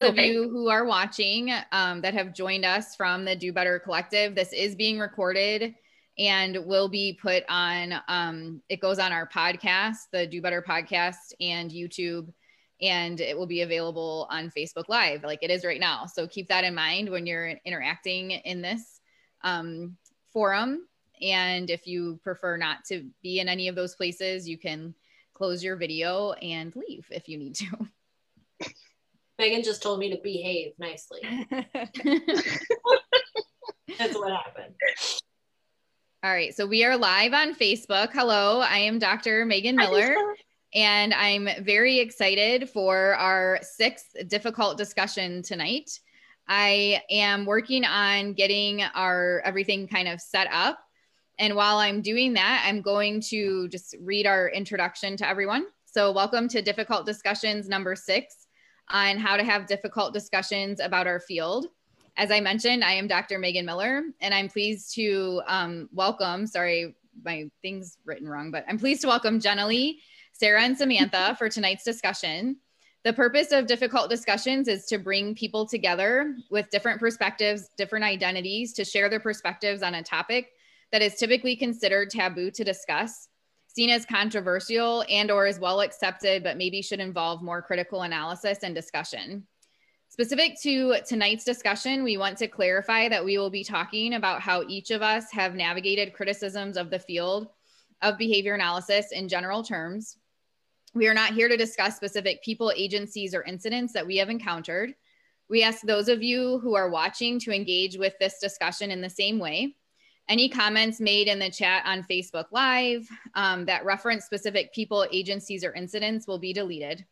of you who are watching um, that have joined us from the Do Better Collective, this is being recorded and will be put on, um, it goes on our podcast, the Do Better podcast and YouTube, and it will be available on Facebook Live like it is right now. So keep that in mind when you're interacting in this um, forum. And if you prefer not to be in any of those places, you can close your video and leave if you need to. Megan just told me to behave nicely. That's what happened. All right, so we are live on Facebook. Hello, I am Dr. Megan Miller, and I'm very excited for our sixth difficult discussion tonight. I am working on getting our everything kind of set up. And while I'm doing that, I'm going to just read our introduction to everyone. So, welcome to Difficult Discussions number six on how to have difficult discussions about our field. As I mentioned, I am Dr. Megan Miller, and I'm pleased to um, welcome, sorry, my thing's written wrong, but I'm pleased to welcome Jenna Lee, Sarah, and Samantha for tonight's discussion. The purpose of difficult discussions is to bring people together with different perspectives, different identities to share their perspectives on a topic that is typically considered taboo to discuss seen as controversial and or is well accepted, but maybe should involve more critical analysis and discussion. Specific to tonight's discussion, we want to clarify that we will be talking about how each of us have navigated criticisms of the field of behavior analysis in general terms. We are not here to discuss specific people, agencies, or incidents that we have encountered. We ask those of you who are watching to engage with this discussion in the same way. Any comments made in the chat on Facebook Live um, that reference specific people, agencies, or incidents will be deleted.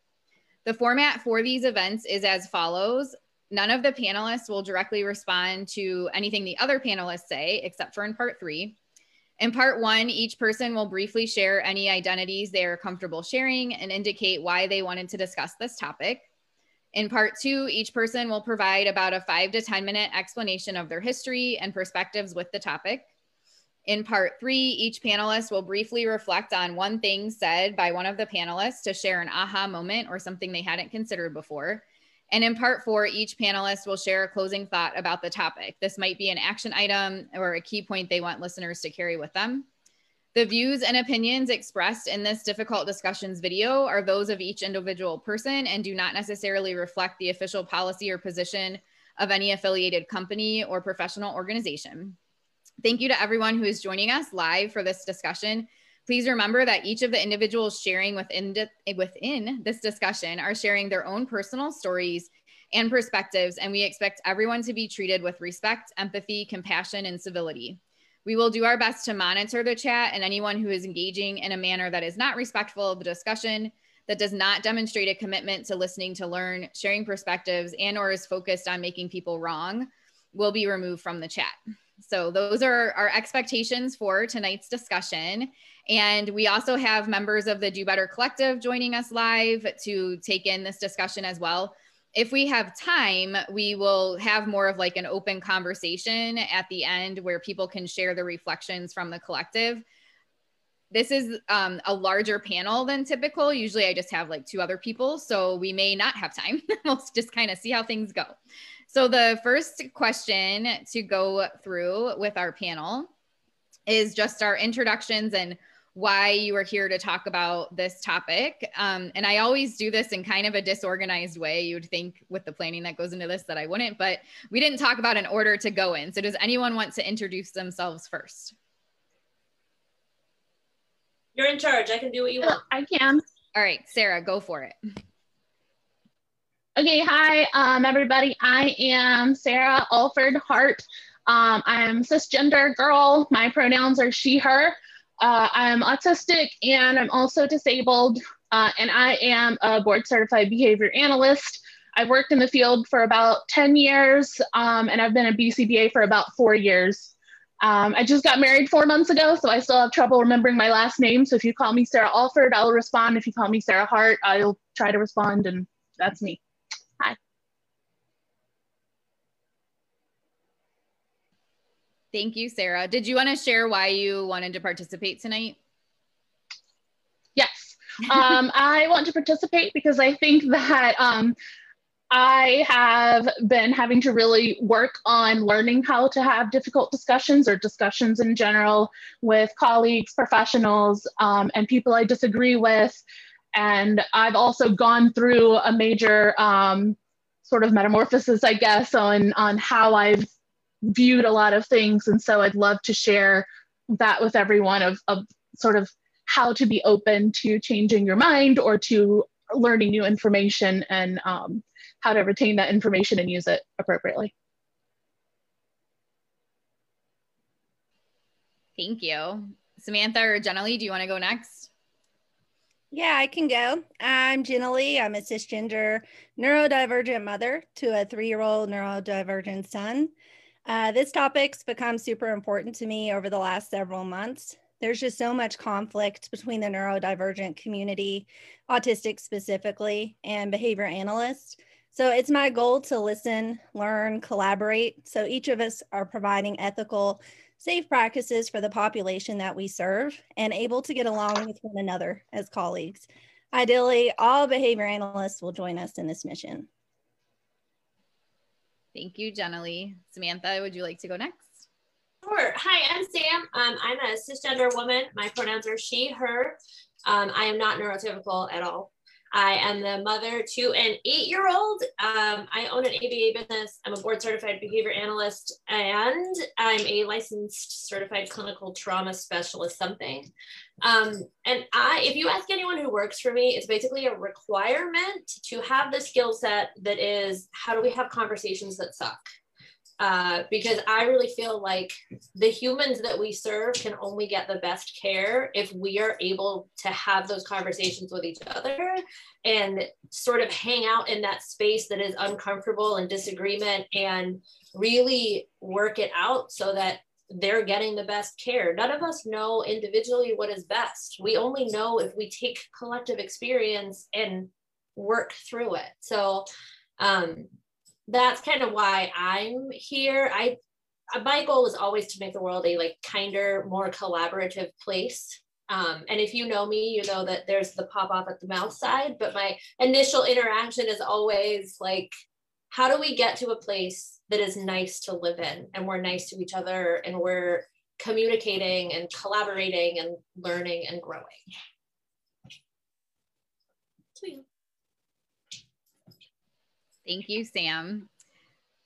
The format for these events is as follows. None of the panelists will directly respond to anything the other panelists say, except for in part three. In part one, each person will briefly share any identities they are comfortable sharing and indicate why they wanted to discuss this topic. In part two, each person will provide about a five to 10 minute explanation of their history and perspectives with the topic. In part three, each panelist will briefly reflect on one thing said by one of the panelists to share an aha moment or something they hadn't considered before. And in part four, each panelist will share a closing thought about the topic. This might be an action item or a key point they want listeners to carry with them. The views and opinions expressed in this difficult discussions video are those of each individual person and do not necessarily reflect the official policy or position of any affiliated company or professional organization. Thank you to everyone who is joining us live for this discussion. Please remember that each of the individuals sharing within, within this discussion are sharing their own personal stories and perspectives, and we expect everyone to be treated with respect, empathy, compassion, and civility. We will do our best to monitor the chat and anyone who is engaging in a manner that is not respectful of the discussion, that does not demonstrate a commitment to listening to learn, sharing perspectives, and or is focused on making people wrong will be removed from the chat. So those are our expectations for tonight's discussion. And we also have members of the Do Better Collective joining us live to take in this discussion as well if we have time, we will have more of like an open conversation at the end where people can share the reflections from the collective. This is um, a larger panel than typical. Usually I just have like two other people, so we may not have time. we'll just kind of see how things go. So the first question to go through with our panel is just our introductions and why you are here to talk about this topic. Um, and I always do this in kind of a disorganized way. You would think with the planning that goes into this that I wouldn't, but we didn't talk about an order to go in. So does anyone want to introduce themselves first? You're in charge. I can do what you want. I can. All right, Sarah, go for it. Okay, hi, um, everybody. I am Sarah Alford Hart. Um, I'm cisgender girl. My pronouns are she, her. Uh, I'm autistic and I'm also disabled, uh, and I am a board certified behavior analyst. I've worked in the field for about 10 years, um, and I've been a BCBA for about four years. Um, I just got married four months ago, so I still have trouble remembering my last name. So if you call me Sarah Alford, I'll respond. If you call me Sarah Hart, I'll try to respond, and that's me. Hi. Thank you, Sarah. Did you want to share why you wanted to participate tonight? Yes. um, I want to participate because I think that um, I have been having to really work on learning how to have difficult discussions or discussions in general with colleagues, professionals, um, and people I disagree with. And I've also gone through a major um, sort of metamorphosis, I guess, on, on how I've viewed a lot of things. And so I'd love to share that with everyone of, of sort of how to be open to changing your mind or to learning new information and um, how to retain that information and use it appropriately. Thank you. Samantha or Jenny, do you want to go next? Yeah, I can go. I'm Jenny. I'm a cisgender neurodivergent mother to a three-year-old neurodivergent son. Uh, this topic's become super important to me over the last several months. There's just so much conflict between the neurodivergent community, autistic specifically, and behavior analysts. So it's my goal to listen, learn, collaborate. So each of us are providing ethical, safe practices for the population that we serve and able to get along with one another as colleagues. Ideally, all behavior analysts will join us in this mission. Thank you, Jenny. Samantha, would you like to go next? Sure. Hi, I'm Sam. Um, I'm a cisgender woman. My pronouns are she, her. Um, I am not neurotypical at all. I am the mother to an eight year old. Um, I own an ABA business. I'm a board certified behavior analyst and I'm a licensed certified clinical trauma specialist, something. Um, and I, if you ask anyone who works for me, it's basically a requirement to have the skill set that is how do we have conversations that suck? Uh, because I really feel like the humans that we serve can only get the best care if we are able to have those conversations with each other and sort of hang out in that space that is uncomfortable and disagreement and really work it out so that they're getting the best care. None of us know individually what is best. We only know if we take collective experience and work through it. So, um, that's kind of why I'm here. I my goal is always to make the world a like kinder, more collaborative place. Um, and if you know me, you know that there's the pop off at the mouth side, but my initial interaction is always like, how do we get to a place that is nice to live in and we're nice to each other and we're communicating and collaborating and learning and growing. Thank you, Sam.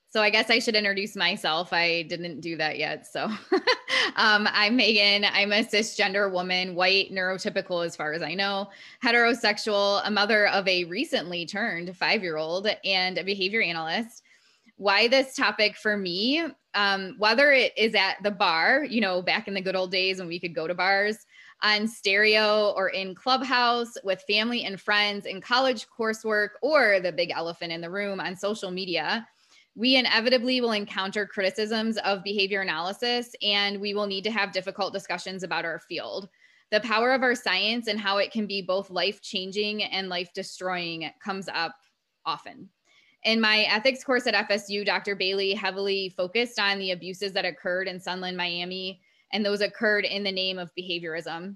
So I guess I should introduce myself. I didn't do that yet. So um, I'm Megan. I'm a cisgender woman, white, neurotypical as far as I know, heterosexual, a mother of a recently turned five year old, and a behavior analyst. Why this topic for me? Um, whether it is at the bar, you know, back in the good old days when we could go to bars, on stereo or in clubhouse with family and friends in college coursework or the big elephant in the room on social media we inevitably will encounter criticisms of behavior analysis and we will need to have difficult discussions about our field the power of our science and how it can be both life changing and life destroying comes up often in my ethics course at fsu dr bailey heavily focused on the abuses that occurred in sunland miami and those occurred in the name of behaviorism.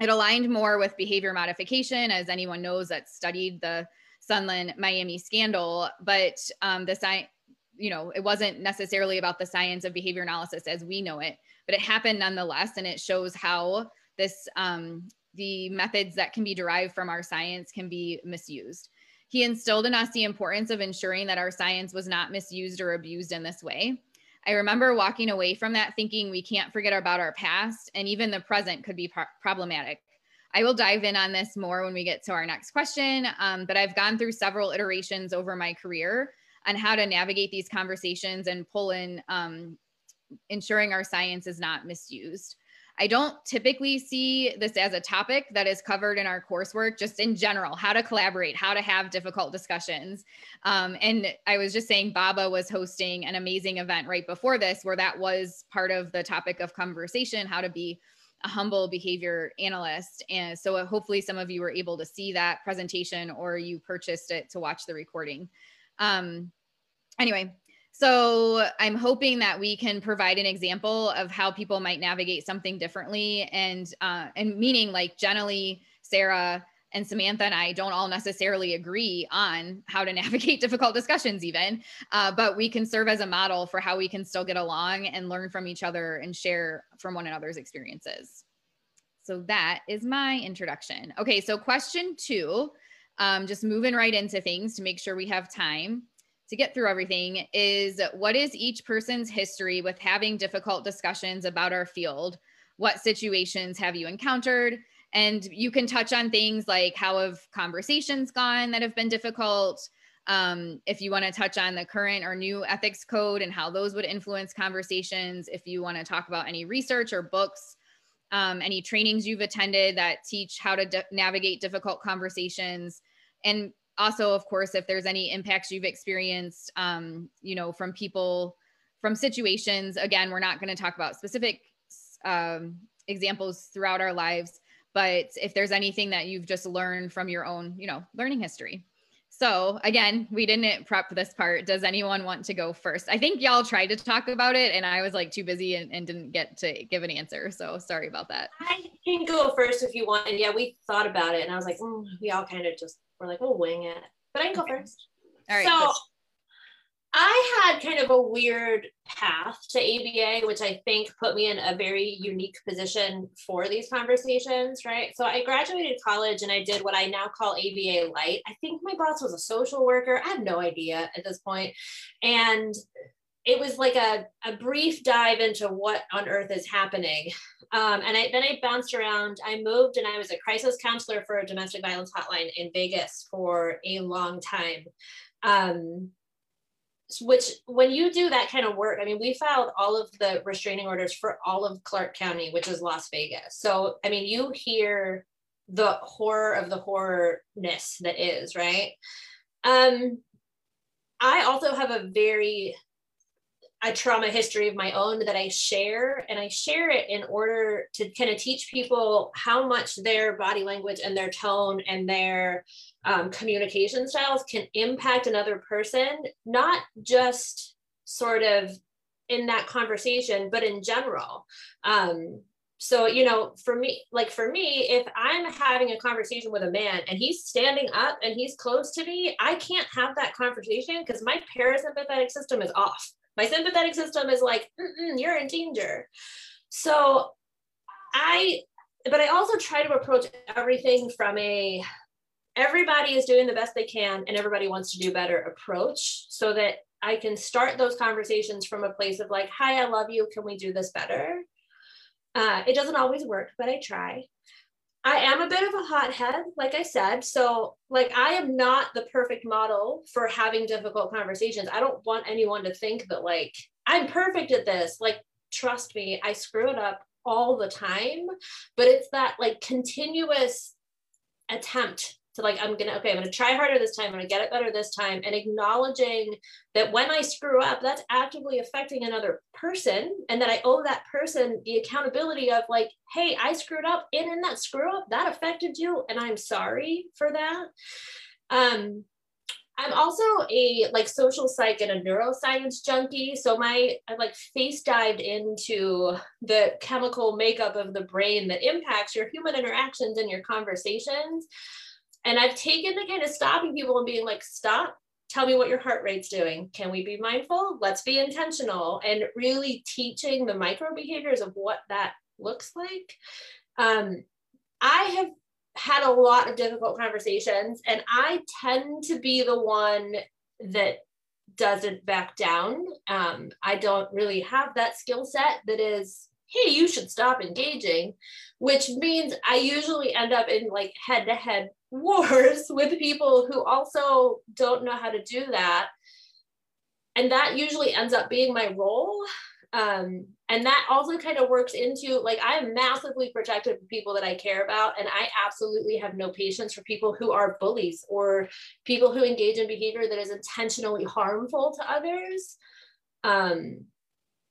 It aligned more with behavior modification, as anyone knows that studied the Sunland Miami scandal, but um, the science, you know, it wasn't necessarily about the science of behavior analysis as we know it, but it happened nonetheless, and it shows how this um, the methods that can be derived from our science can be misused. He instilled in us the importance of ensuring that our science was not misused or abused in this way. I remember walking away from that thinking we can't forget about our past and even the present could be pro- problematic. I will dive in on this more when we get to our next question, um, but I've gone through several iterations over my career on how to navigate these conversations and pull in um, ensuring our science is not misused. I don't typically see this as a topic that is covered in our coursework, just in general, how to collaborate, how to have difficult discussions. Um, and I was just saying, Baba was hosting an amazing event right before this, where that was part of the topic of conversation, how to be a humble behavior analyst. And so hopefully some of you were able to see that presentation or you purchased it to watch the recording. Um, anyway, so I'm hoping that we can provide an example of how people might navigate something differently and uh, and meaning like generally Sarah and Samantha and I don't all necessarily agree on how to navigate difficult discussions, even, uh, but we can serve as a model for how we can still get along and learn from each other and share from one another's experiences. So that is my introduction. Okay, so question two, um, just moving right into things to make sure we have time to get through everything is what is each person's history with having difficult discussions about our field? What situations have you encountered? And you can touch on things like how have conversations gone that have been difficult? Um, if you want to touch on the current or new ethics code and how those would influence conversations, if you want to talk about any research or books, um, any trainings you've attended that teach how to navigate difficult conversations, and also, of course, if there's any impacts you've experienced, um, you know, from people, from situations. Again, we're not going to talk about specific um, examples throughout our lives, but if there's anything that you've just learned from your own, you know, learning history. So again, we didn't prep this part. Does anyone want to go first? I think y'all tried to talk about it and I was like too busy and, and didn't get to give an answer. So sorry about that. I can go first if you want. And yeah, we thought about it and I was like, mm, we all kind of just were like, we'll wing it. But I can go first. All right. So I had kind of a weird path to ABA, which I think put me in a very unique position for these conversations, right? So I graduated college and I did what I now call ABA Light. I think my boss was a social worker. I have no idea at this point. And it was like a, a brief dive into what on earth is happening. Um, and I, then I bounced around. I moved and I was a crisis counselor for a domestic violence hotline in Vegas for a long time. Um, which when you do that kind of work, I mean, we filed all of the restraining orders for all of Clark County, which is Las Vegas. So, I mean, you hear the horror of the horrorness that is, right? Um, I also have a very a trauma history of my own that I share, and I share it in order to kind of teach people how much their body language and their tone and their um, communication styles can impact another person, not just sort of in that conversation, but in general. Um, so, you know, for me, like for me, if I'm having a conversation with a man and he's standing up and he's close to me, I can't have that conversation because my parasympathetic system is off my sympathetic system is like, you're in danger. So I, but I also try to approach everything from a everybody is doing the best they can and everybody wants to do better approach so that I can start those conversations from a place of like, hi, I love you. Can we do this better? Uh, it doesn't always work, but I try. I am a bit of a hothead, like I said. So, like, I am not the perfect model for having difficult conversations. I don't want anyone to think that, like, I'm perfect at this. Like, trust me, I screw it up all the time. But it's that, like, continuous attempt to like i'm gonna okay i'm gonna try harder this time i'm gonna get it better this time and acknowledging that when i screw up that's actively affecting another person and that i owe that person the accountability of like hey i screwed up and in that screw up that affected you and i'm sorry for that um I'm also a like social psych and a neuroscience junkie. So my I like face dived into the chemical makeup of the brain that impacts your human interactions and your conversations. And I've taken the kind of stopping people and being like, stop, tell me what your heart rate's doing. Can we be mindful? Let's be intentional and really teaching the micro behaviors of what that looks like. Um, I have had a lot of difficult conversations, and I tend to be the one that doesn't back down. Um, I don't really have that skill set that is, hey, you should stop engaging, which means I usually end up in like head to head wars with people who also don't know how to do that. And that usually ends up being my role. Um, and that also kind of works into like I am massively protective of people that I care about, and I absolutely have no patience for people who are bullies or people who engage in behavior that is intentionally harmful to others. Um,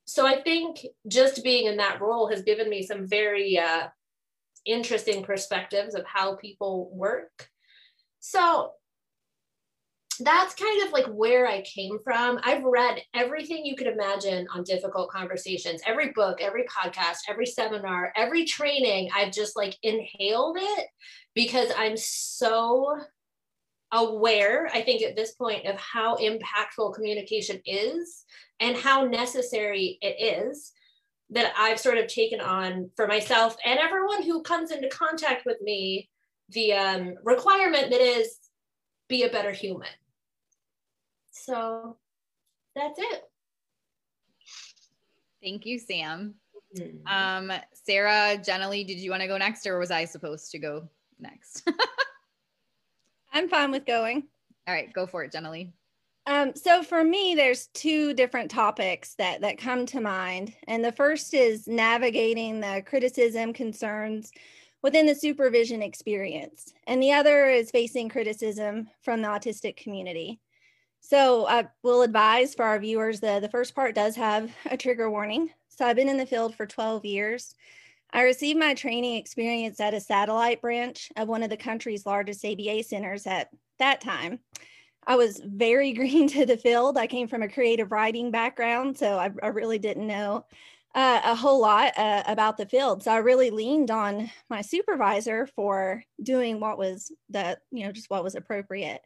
so I think just being in that role has given me some very uh, interesting perspectives of how people work. So that's kind of like where I came from. I've read everything you could imagine on difficult conversations, every book, every podcast, every seminar, every training. I've just like inhaled it because I'm so aware, I think, at this point of how impactful communication is and how necessary it is that I've sort of taken on for myself and everyone who comes into contact with me the um, requirement that is be a better human. So that's it. Thank you, Sam. Mm-hmm. Um, Sarah, Jenna Lee, did you want to go next or was I supposed to go next? I'm fine with going. All right, go for it, Jenny. Um, so for me, there's two different topics that that come to mind, and the first is navigating the criticism concerns within the supervision experience, and the other is facing criticism from the autistic community. So I will advise for our viewers that the first part does have a trigger warning. So I've been in the field for 12 years. I received my training experience at a satellite branch of one of the country's largest ABA centers at that time. I was very green to the field. I came from a creative writing background, so I, I really didn't know uh, a whole lot uh, about the field. So I really leaned on my supervisor for doing what was the, you know, just what was appropriate.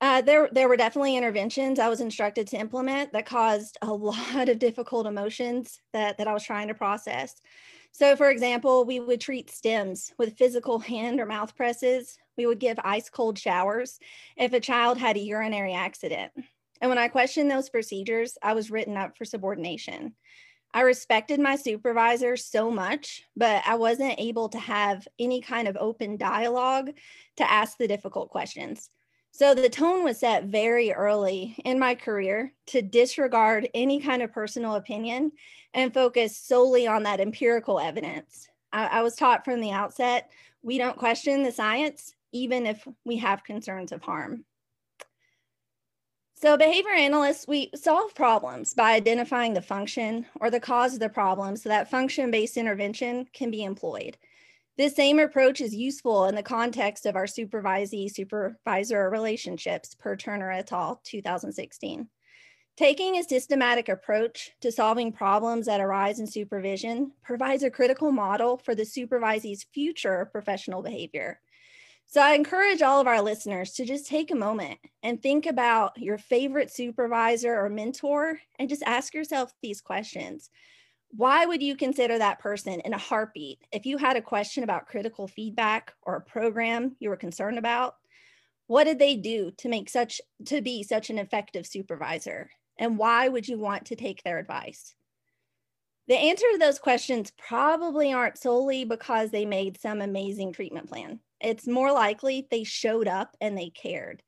Uh, there, there were definitely interventions I was instructed to implement that caused a lot of difficult emotions that, that I was trying to process. So, for example, we would treat stems with physical hand or mouth presses. We would give ice cold showers if a child had a urinary accident. And when I questioned those procedures, I was written up for subordination. I respected my supervisor so much, but I wasn't able to have any kind of open dialogue to ask the difficult questions. So the tone was set very early in my career to disregard any kind of personal opinion and focus solely on that empirical evidence. I, I was taught from the outset we don't question the science, even if we have concerns of harm. So behavior analysts, we solve problems by identifying the function or the cause of the problem so that function-based intervention can be employed. This same approach is useful in the context of our supervisee-supervisor relationships per Turner et al. 2016. Taking a systematic approach to solving problems that arise in supervision provides a critical model for the supervisee's future professional behavior. So I encourage all of our listeners to just take a moment and think about your favorite supervisor or mentor and just ask yourself these questions. Why would you consider that person in a heartbeat if you had a question about critical feedback or a program you were concerned about? What did they do to make such to be such an effective supervisor? And why would you want to take their advice? The answer to those questions probably aren't solely because they made some amazing treatment plan. It's more likely they showed up and they cared.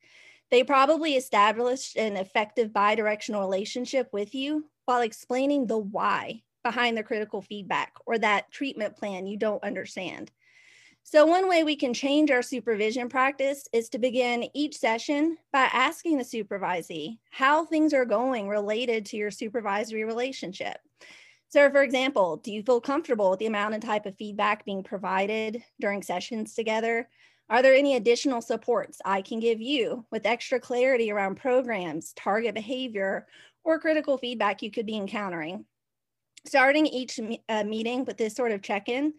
They probably established an effective bidirectional relationship with you while explaining the why behind the critical feedback or that treatment plan you don't understand. So one way we can change our supervision practice is to begin each session by asking the supervisee how things are going related to your supervisory relationship. So for example, do you feel comfortable with the amount and type of feedback being provided during sessions together? Are there any additional supports I can give you with extra clarity around programs, target behavior, or critical feedback you could be encountering? Starting each uh, meeting with this sort of check-in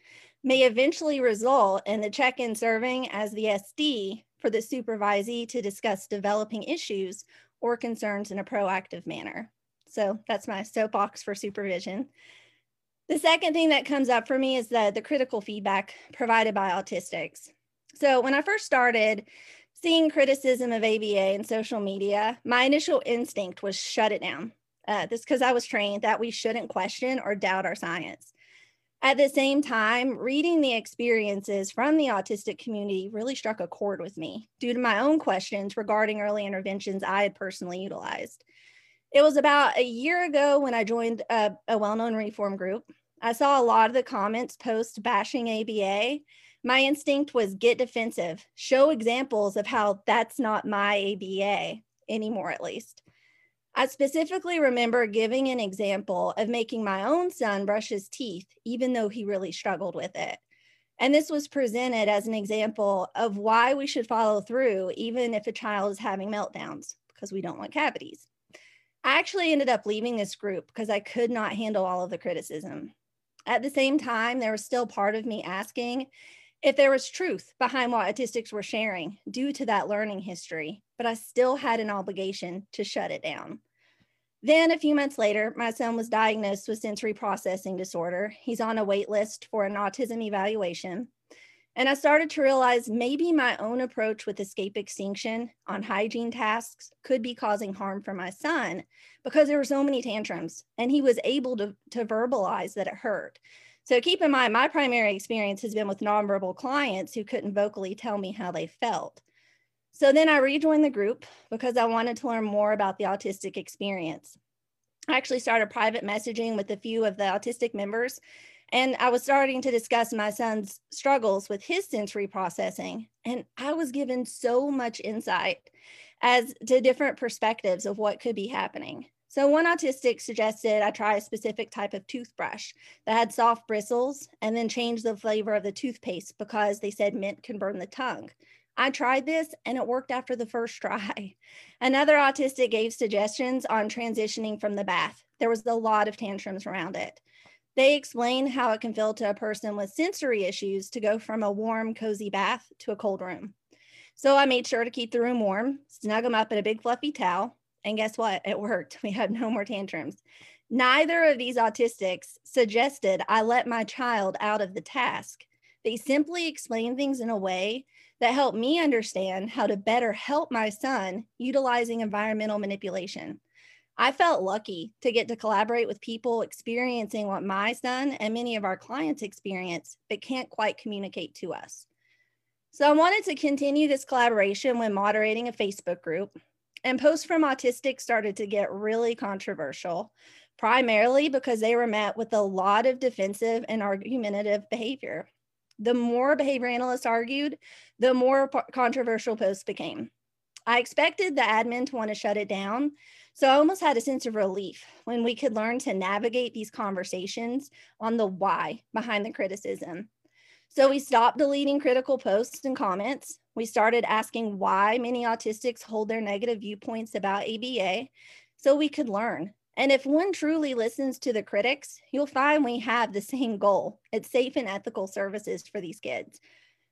may eventually result in the check-in serving as the SD for the supervisee to discuss developing issues or concerns in a proactive manner. So that's my soapbox for supervision. The second thing that comes up for me is the, the critical feedback provided by autistics. So when I first started seeing criticism of ABA in social media, my initial instinct was shut it down. Uh, this because I was trained that we shouldn't question or doubt our science. At the same time, reading the experiences from the autistic community really struck a chord with me due to my own questions regarding early interventions I had personally utilized. It was about a year ago when I joined a, a well known reform group. I saw a lot of the comments post bashing ABA. My instinct was get defensive, show examples of how that's not my ABA anymore, at least. I specifically remember giving an example of making my own son brush his teeth, even though he really struggled with it. And this was presented as an example of why we should follow through, even if a child is having meltdowns, because we don't want cavities. I actually ended up leaving this group because I could not handle all of the criticism. At the same time, there was still part of me asking if there was truth behind what autistics were sharing due to that learning history, but I still had an obligation to shut it down. Then a few months later, my son was diagnosed with sensory processing disorder. He's on a wait list for an autism evaluation. And I started to realize maybe my own approach with escape extinction on hygiene tasks could be causing harm for my son because there were so many tantrums and he was able to, to verbalize that it hurt. So keep in mind, my primary experience has been with nonverbal clients who couldn't vocally tell me how they felt. So then I rejoined the group because I wanted to learn more about the autistic experience. I actually started private messaging with a few of the autistic members and I was starting to discuss my son's struggles with his sensory processing. And I was given so much insight as to different perspectives of what could be happening. So, one autistic suggested I try a specific type of toothbrush that had soft bristles and then change the flavor of the toothpaste because they said mint can burn the tongue. I tried this and it worked after the first try. Another autistic gave suggestions on transitioning from the bath. There was a lot of tantrums around it. They explain how it can feel to a person with sensory issues to go from a warm, cozy bath to a cold room. So I made sure to keep the room warm, snug them up in a big fluffy towel, and guess what? It worked. We had no more tantrums. Neither of these autistics suggested I let my child out of the task. They simply explained things in a way that helped me understand how to better help my son utilizing environmental manipulation. I felt lucky to get to collaborate with people experiencing what my son and many of our clients experience, but can't quite communicate to us. So I wanted to continue this collaboration when moderating a Facebook group. And posts from Autistic started to get really controversial, primarily because they were met with a lot of defensive and argumentative behavior. The more behavior analysts argued, the more controversial posts became. I expected the admin to want to shut it down, so I almost had a sense of relief when we could learn to navigate these conversations on the why behind the criticism. So we stopped deleting critical posts and comments. We started asking why many autistics hold their negative viewpoints about ABA so we could learn. And if one truly listens to the critics, you'll find we have the same goal. It's safe and ethical services for these kids.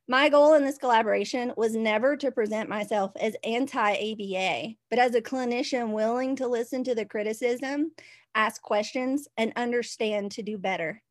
My goal in this collaboration was never to present myself as anti ABA, but as a clinician willing to listen to the criticism, ask questions, and understand to do better.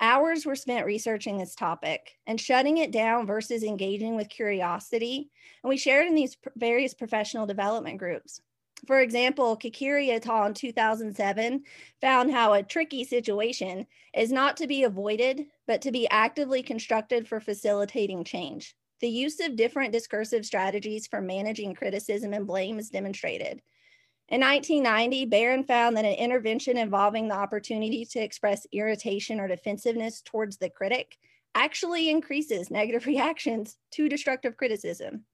Hours were spent researching this topic and shutting it down versus engaging with curiosity. And we shared in these various professional development groups. For example, Kykyri et al. in 2007 found how a tricky situation is not to be avoided, but to be actively constructed for facilitating change. The use of different discursive strategies for managing criticism and blame is demonstrated. In 1990, Baron found that an intervention involving the opportunity to express irritation or defensiveness towards the critic actually increases negative reactions to destructive criticism.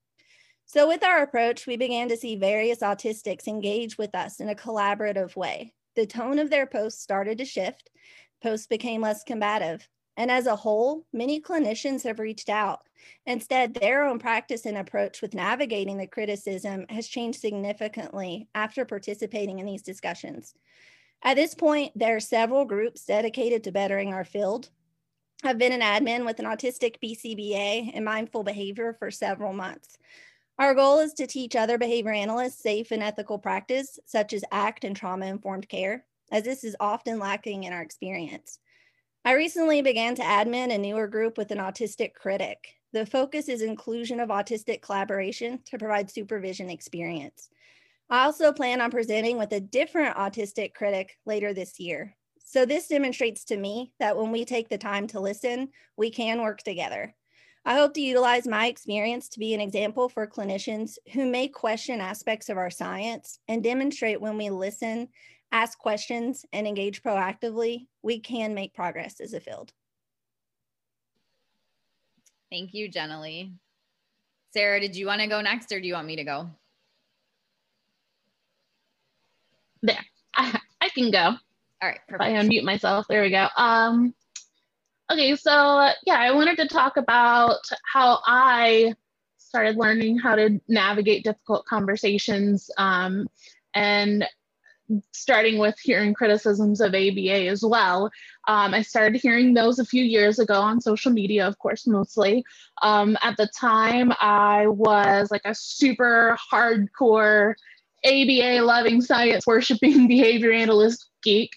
So, with our approach, we began to see various autistics engage with us in a collaborative way. The tone of their posts started to shift, posts became less combative. And as a whole, many clinicians have reached out. Instead, their own practice and approach with navigating the criticism has changed significantly after participating in these discussions. At this point, there are several groups dedicated to bettering our field. I've been an admin with an autistic BCBA and mindful behavior for several months. Our goal is to teach other behavior analysts safe and ethical practice, such as ACT and trauma informed care, as this is often lacking in our experience. I recently began to admin a newer group with an autistic critic. The focus is inclusion of autistic collaboration to provide supervision experience. I also plan on presenting with a different autistic critic later this year. So this demonstrates to me that when we take the time to listen, we can work together. I hope to utilize my experience to be an example for clinicians who may question aspects of our science and demonstrate when we listen, ask questions, and engage proactively, we can make progress as a field. Thank you, Jenny. Sarah, did you want to go next or do you want me to go? There, I, I can go. All right, perfect. I unmute myself. There we go. Um, Okay, so yeah, I wanted to talk about how I started learning how to navigate difficult conversations um, and starting with hearing criticisms of ABA as well. Um, I started hearing those a few years ago on social media, of course, mostly. Um, at the time, I was like a super hardcore ABA loving, science worshiping behavior analyst geek.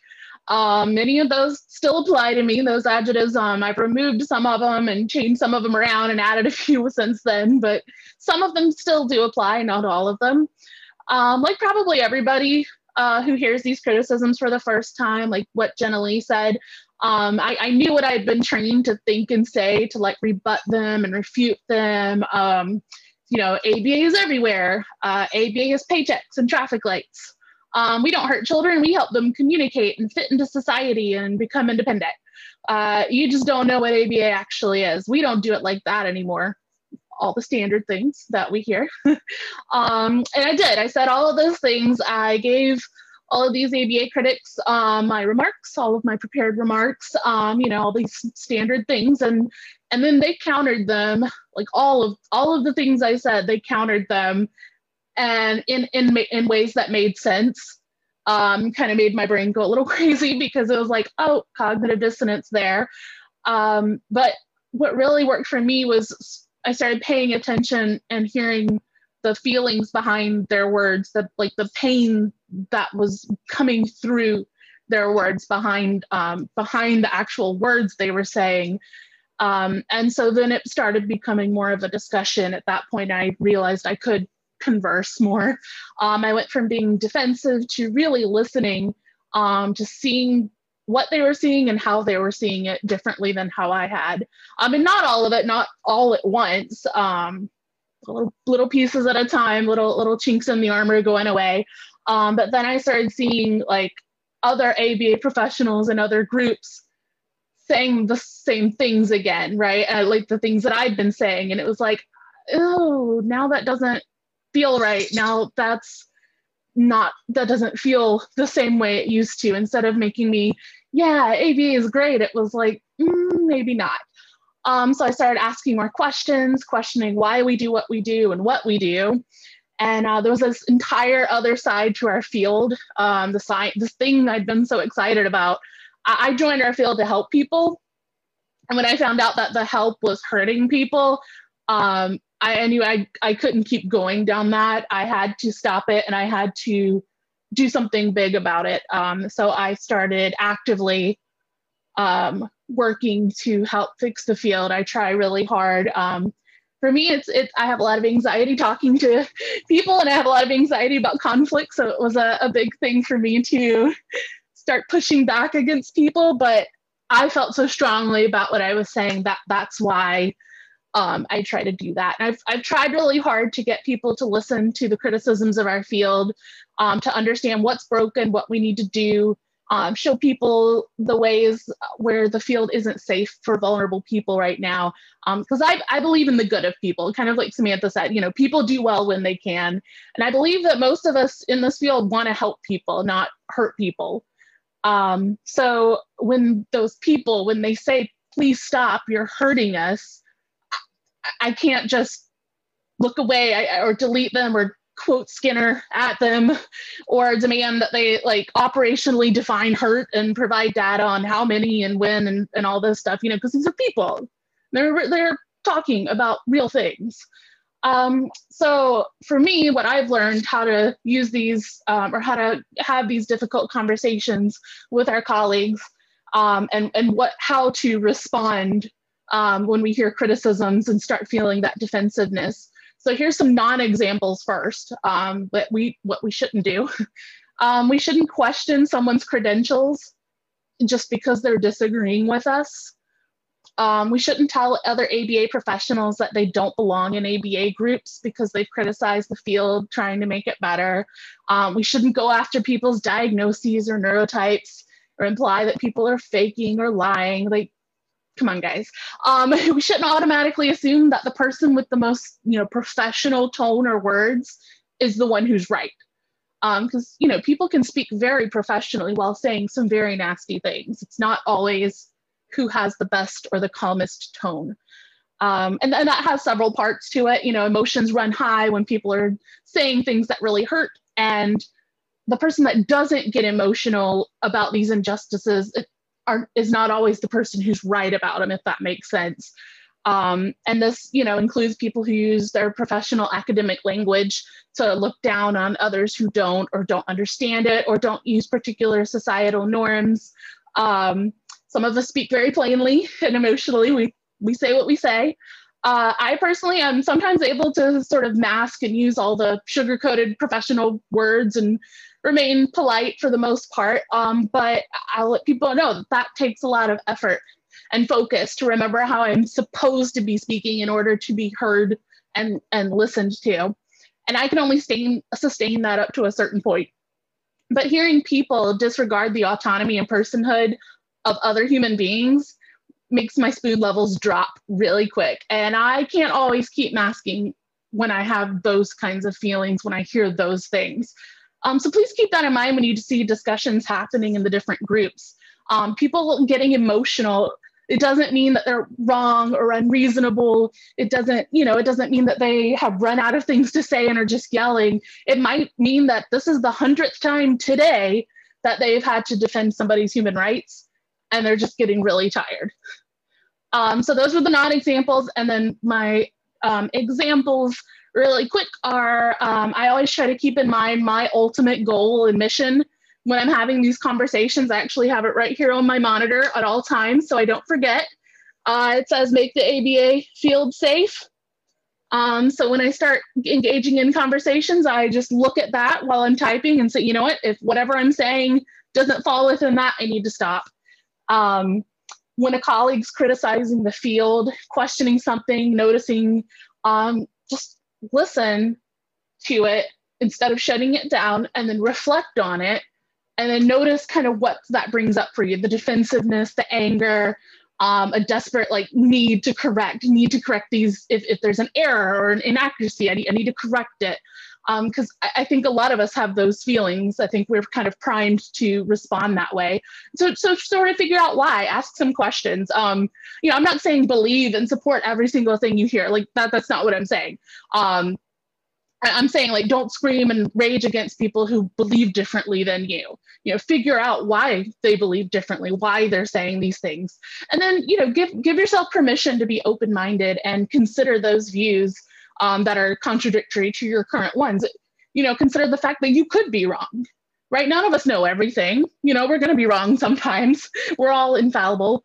Um, many of those still apply to me, those adjectives. Um, I've removed some of them and changed some of them around and added a few since then, but some of them still do apply, not all of them. Um, like probably everybody uh, who hears these criticisms for the first time, like what Jenna Lee said, um, I, I, knew what I'd been trained to think and say to like rebut them and refute them. Um, you know, ABA is everywhere. Uh, ABA is paychecks and traffic lights. Um, we don't hurt children. We help them communicate and fit into society and become independent. Uh, you just don't know what ABA actually is. We don't do it like that anymore. All the standard things that we hear. um, and I did. I said all of those things. I gave all of these ABA critics um, my remarks, all of my prepared remarks, um, you know, all these standard things, and and then they countered them, like all of all of the things I said, they countered them and in in in ways that made sense. Um, kind of made my brain go a little crazy because it was like, oh, cognitive dissonance there. Um, but what really worked for me was I started paying attention and hearing the feelings behind their words, the like the pain that was coming through their words behind um, behind the actual words they were saying. Um, and so then it started becoming more of a discussion. At that point, I realized I could converse more. Um, I went from being defensive to really listening, um, to seeing what they were seeing and how they were seeing it differently than how I had. I mean, not all of it, not all at once. Um, little little pieces at a time, little little chinks in the armor going away. Um, but then I started seeing like other ABA professionals and other groups saying the same things again, right? And, like the things that I'd been saying, and it was like, oh, now that doesn't feel right. Now that's not that doesn't feel the same way it used to. Instead of making me, yeah, ABA is great, it was like mm, maybe not. Um, so I started asking more questions, questioning why we do what we do and what we do. And uh, there was this entire other side to our field. Um, the science, this thing I'd been so excited about. I-, I joined our field to help people, and when I found out that the help was hurting people, um, I, knew I, I couldn't keep going down that. I had to stop it and I had to do something big about it. Um, so I started actively um, working to help fix the field. I try really hard. Um, for me, it's it's I have a lot of anxiety talking to people, and I have a lot of anxiety about conflict. So it was a, a big thing for me to start pushing back against people. But I felt so strongly about what I was saying that that's why um, I try to do that. And I've, I've tried really hard to get people to listen to the criticisms of our field, um, to understand what's broken, what we need to do, um, show people the ways where the field isn't safe for vulnerable people right now. Because um, I, I believe in the good of people, kind of like Samantha said, you know, people do well when they can. And I believe that most of us in this field want to help people, not hurt people. Um, so when those people, when they say, please stop, you're hurting us, I can't just look away or delete them or quote Skinner at them or demand that they like operationally define hurt and provide data on how many and when and, and all this stuff, you know, because these are people. They're they're talking about real things. Um, so for me, what I've learned how to use these um, or how to have these difficult conversations with our colleagues um, and, and what how to respond um, when we hear criticisms and start feeling that defensiveness. So here's some non-examples first, um, but we what we shouldn't do. um, we shouldn't question someone's credentials just because they're disagreeing with us. Um, we shouldn't tell other ABA professionals that they don't belong in ABA groups because they've criticized the field trying to make it better. Um, we shouldn't go after people's diagnoses or neurotypes or imply that people are faking or lying. Like come on guys um, we shouldn't automatically assume that the person with the most you know professional tone or words is the one who's right because um, you know people can speak very professionally while saying some very nasty things it's not always who has the best or the calmest tone. Um, and, and that has several parts to it. You know, emotions run high when people are saying things that really hurt. And the person that doesn't get emotional about these injustices are, is not always the person who's right about them, if that makes sense. Um, and this, you know, includes people who use their professional academic language to look down on others who don't or don't understand it or don't use particular societal norms. Um, some of us speak very plainly and emotionally. We we say what we say. Uh, I personally am sometimes able to sort of mask and use all the sugar-coated professional words and remain polite for the most part. Um, but I'll let people know that that takes a lot of effort and focus to remember how I'm supposed to be speaking in order to be heard and, and listened to. And I can only sustain, sustain that up to a certain point. But hearing people disregard the autonomy and personhood of other human beings makes my spoon levels drop really quick. And I can't always keep masking when I have those kinds of feelings, when I hear those things. Um, so please keep that in mind when you see discussions happening in the different groups. Um, people getting emotional it doesn't mean that they're wrong or unreasonable. It doesn't you know it doesn't mean that they have run out of things to say and are just yelling. It might mean that this is the hundredth time today that they've had to defend somebody's human rights and they're just getting really tired. Um, so those were the non-examples. And then my um, examples really quick are um, i always try to keep in mind my ultimate goal and mission when I'm having these conversations, I actually have it right here on my monitor at all times so I don't forget. Uh, it says make the ABA field safe. Um, so when I start engaging in conversations, I just look at that while I'm typing and say, you know what, if whatever I'm saying doesn't fall within that, I need to stop. Um, when a colleague's criticizing the field, questioning something, noticing, um, just listen to it instead of shutting it down and then reflect on it and then notice kind of what that brings up for you. The defensiveness the anger um, a desperate like need to correct need to correct these if, if there's an error or an inaccuracy i need, I need to correct it because um, I, I, think a lot of us have those feelings. I think we're kind of primed to respond that way. So so sort of figure out why. Ask some questions. Um, you know i'm not saying believe and support every single thing you hear. Like that that's not what i'm saying. Um, I'm saying like don't scream and rage against people who believe differently than you. You know, figure out why they believe differently, why they're saying these things. And then, you know, give give yourself permission to be open-minded and consider those views um, that are contradictory to your current ones. You know, consider the fact that you could be wrong. Right? None of us know everything. You know, we're going to be wrong sometimes. We're all infallible.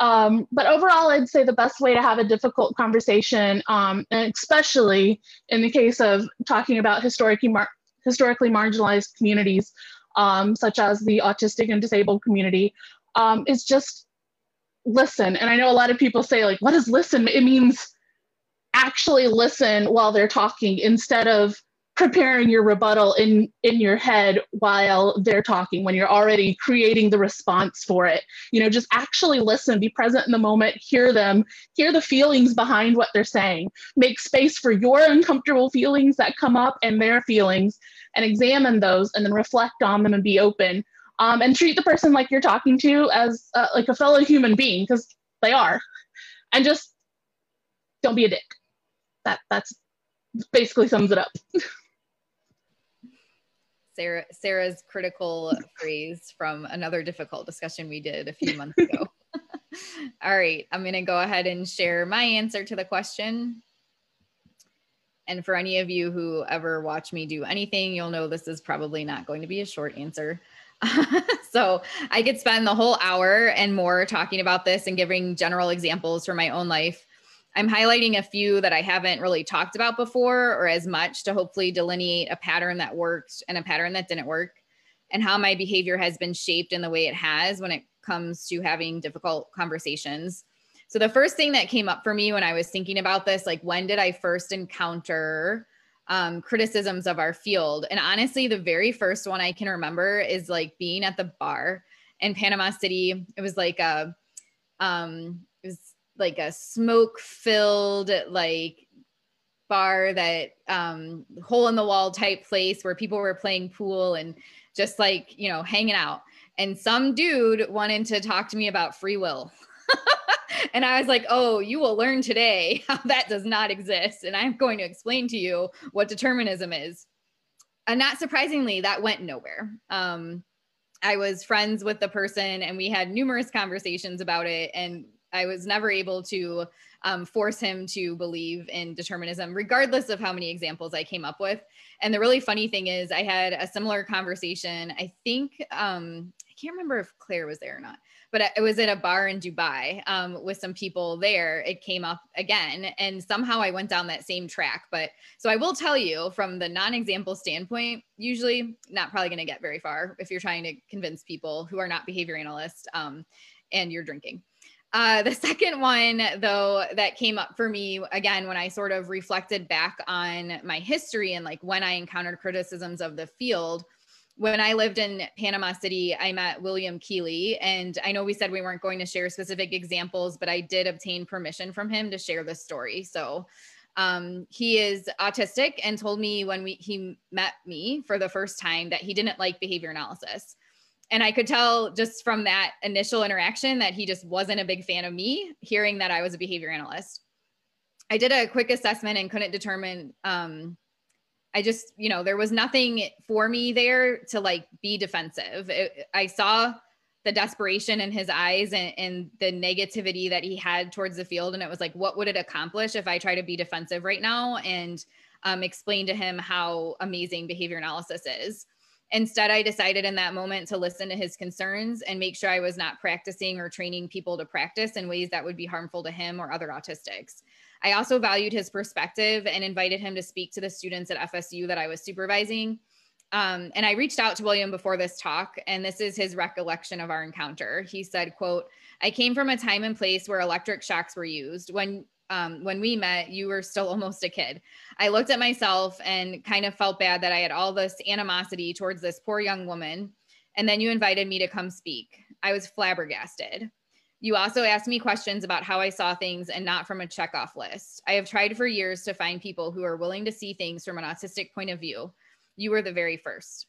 Um, but overall, I'd say the best way to have a difficult conversation, um, and especially in the case of talking about historically, mar- historically marginalized communities, um, such as the autistic and disabled community, um, is just listen. And I know a lot of people say, like, what does listen? It means actually listen while they're talking instead of preparing your rebuttal in in your head while they're talking when you're already creating the response for it. You know just actually listen be present in the moment hear them hear the feelings behind what they're saying. Make space for your uncomfortable feelings that come up and their feelings and examine those and then reflect on them and be open um, and treat the person like you're talking to as uh, like a fellow human being because they are. And just don't be a dick that that's basically sums it up Sarah Sarah's critical phrase from another difficult discussion we did a few months ago. All right, I'm going to go ahead and share my answer to the question. And for any of you who ever watch me do anything, you'll know this is probably not going to be a short answer. so I could spend the whole hour and more talking about this and giving general examples from my own life. I'm highlighting a few that I haven't really talked about before or as much to hopefully delineate a pattern that worked and a pattern that didn't work and how my behavior has been shaped in the way it has when it comes to having difficult conversations. So the first thing that came up for me when I was thinking about this, like when did I first encounter um, criticisms of our field? And honestly, the very first one I can remember is like being at the bar in Panama City. It was like a, um, it was like a smoke filled like bar that um hole in the wall type place where people were playing pool and just like you know hanging out and some dude wanted to talk to me about free will and I was like, oh, you will learn today how that does not exist. And I'm going to explain to you what determinism is. And not surprisingly, that went nowhere. Um, I was friends with the person and we had numerous conversations about it. And I was never able to um, force him to believe in determinism, regardless of how many examples I came up with. And the really funny thing is, I had a similar conversation. I think um, I can't remember if Claire was there or not, but it was at a bar in Dubai um, with some people there. It came up again, and somehow I went down that same track. But so I will tell you from the non example standpoint, usually not probably going to get very far if you're trying to convince people who are not behavior analysts um, and you're drinking. Uh, the second one, though, that came up for me again when I sort of reflected back on my history and like when I encountered criticisms of the field when I lived in Panama City, I met William Keeley. And I know we said we weren't going to share specific examples, but I did obtain permission from him to share this story. So um, he is autistic and told me when we, he met me for the first time that he didn't like behavior analysis. And I could tell just from that initial interaction that he just wasn't a big fan of me, hearing that I was a behavior analyst. I did a quick assessment and couldn't determine um, I just, you know, there was nothing for me there to like be defensive. It, I saw the desperation in his eyes and, and, the negativity that he had towards the field. And it was like, what would it accomplish if I try to be defensive right now and um, explain to him how amazing behavior analysis is? Instead, I decided in that moment to listen to his concerns and make sure I was not practicing or training people to practice in ways that would be harmful to him or other autistics. I also valued his perspective and invited him to speak to the students at FSU that I was supervising. Um, and I reached out to William before this talk, and this is his recollection of our encounter. He said, quote, I came from a time and place where electric shocks were used. When um, when we met, you were still almost a kid. I looked at myself and kind of felt bad that I had all this animosity towards this poor young woman. And then you invited me to come speak. I was flabbergasted. You also asked me questions about how I saw things and not from a checkoff list. I have tried for years to find people who are willing to see things from an autistic point of view. You were the very first.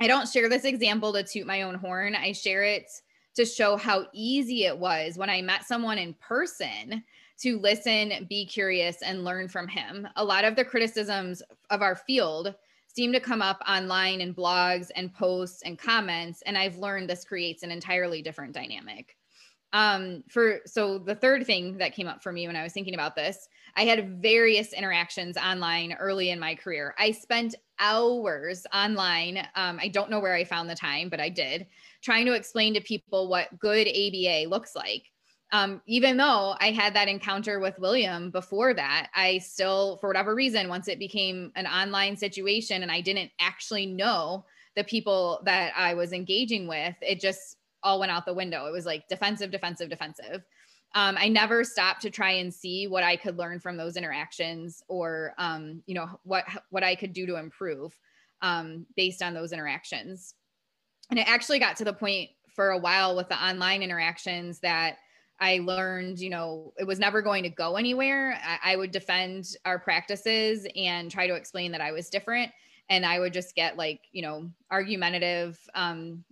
I don't share this example to toot my own horn. I share it to show how easy it was when I met someone in person to listen, be curious, and learn from him. A lot of the criticisms of our field seem to come up online in blogs and posts and comments. And I've learned this creates an entirely different dynamic um for so the third thing that came up for me when i was thinking about this i had various interactions online early in my career i spent hours online um, i don't know where i found the time but i did trying to explain to people what good aba looks like um, even though i had that encounter with william before that i still for whatever reason once it became an online situation and i didn't actually know the people that i was engaging with it just all went out the window. It was like defensive, defensive, defensive. Um, I never stopped to try and see what I could learn from those interactions, or um, you know what what I could do to improve um, based on those interactions. And it actually got to the point for a while with the online interactions that I learned, you know, it was never going to go anywhere. I, I would defend our practices and try to explain that I was different, and I would just get like, you know, argumentative um,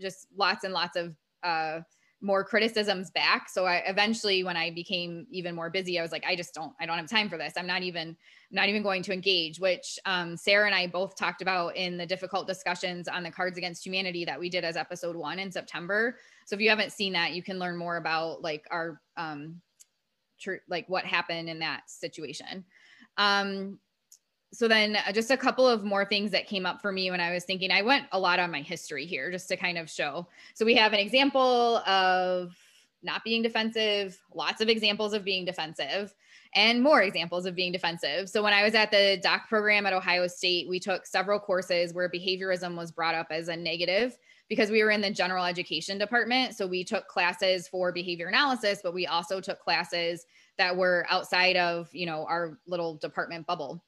just lots and lots of uh, more criticisms back. So I eventually, when I became even more busy, I was like, I just don't, I don't have time for this. I'm not even, not even going to engage. Which um, Sarah and I both talked about in the difficult discussions on the Cards Against Humanity that we did as episode one in September. So if you haven't seen that, you can learn more about like our, um, tr- like what happened in that situation. Um, so then uh, just a couple of more things that came up for me when I was thinking, I went a lot on my history here just to kind of show. So we have an example of not being defensive, lots of examples of being defensive, and more examples of being defensive. So when I was at the doc program at Ohio State, we took several courses where behaviorism was brought up as a negative because we were in the general education department. So we took classes for behavior analysis, but we also took classes that were outside of, you know, our little department bubble.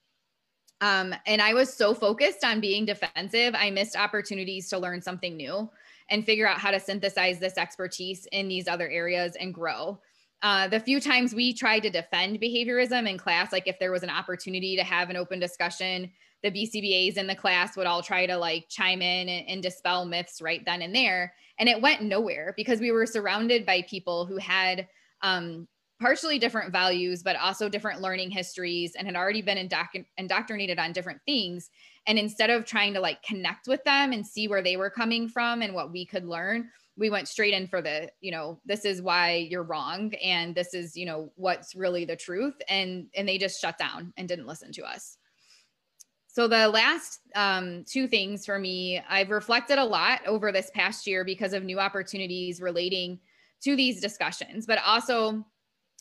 Um, and I was so focused on being defensive, I missed opportunities to learn something new and figure out how to synthesize this expertise in these other areas and grow. Uh, the few times we tried to defend behaviorism in class, like if there was an opportunity to have an open discussion, the BCBAs in the class would all try to like chime in and, and dispel myths right then and there. And it went nowhere because we were surrounded by people who had um, partially different values, but also different learning histories and had already been indoc- indoctrinated on different things. And instead of trying to like connect with them and see where they were coming from and what we could learn, we went straight in for the, you know, this is why you're wrong. And this is, you know, what's really the truth. And, and they just shut down and didn't listen to us. So the last um, two things for me, I've reflected a lot over this past year because of new opportunities relating to these discussions, but also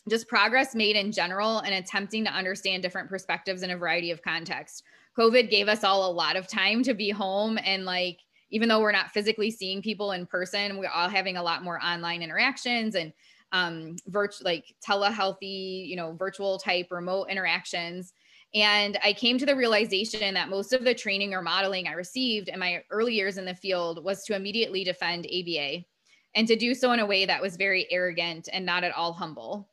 just progress made in general and attempting to understand different perspectives in a variety of contexts. COVID gave us all a lot of time to be home and like even though we're not physically seeing people in person, we're all having a lot more online interactions and um virtual like telehealthy, you know, virtual type remote interactions. And I came to the realization that most of the training or modeling I received in my early years in the field was to immediately defend ABA and to do so in a way that was very arrogant and not at all humble.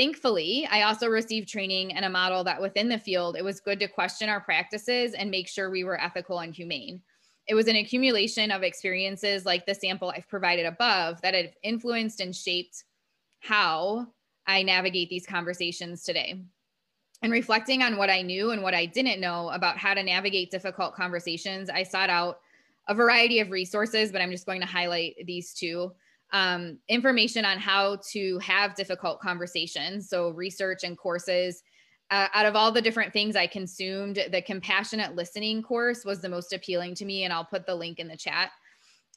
Thankfully, I also received training and a model that within the field, it was good to question our practices and make sure we were ethical and humane. It was an accumulation of experiences like the sample I've provided above that have influenced and shaped how I navigate these conversations today. And reflecting on what I knew and what I didn't know about how to navigate difficult conversations, I sought out a variety of resources, but I'm just going to highlight these two um, information on how to have difficult conversations. So, research and courses. Uh, out of all the different things I consumed, the compassionate listening course was the most appealing to me. And I'll put the link in the chat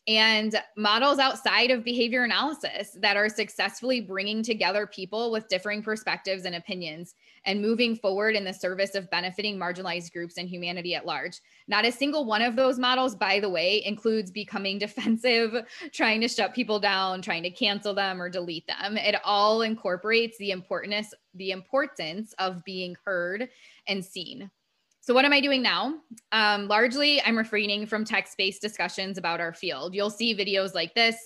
and models outside of behavior analysis that are successfully bringing together people with differing perspectives and opinions and moving forward in the service of benefiting marginalized groups and humanity at large. Not a single one of those models, by the way, includes becoming defensive, trying to shut people down, trying to cancel them or delete them. It all incorporates the importance the importance of being heard and seen. So, what am I doing now? Um, largely, I'm refraining from text based discussions about our field. You'll see videos like this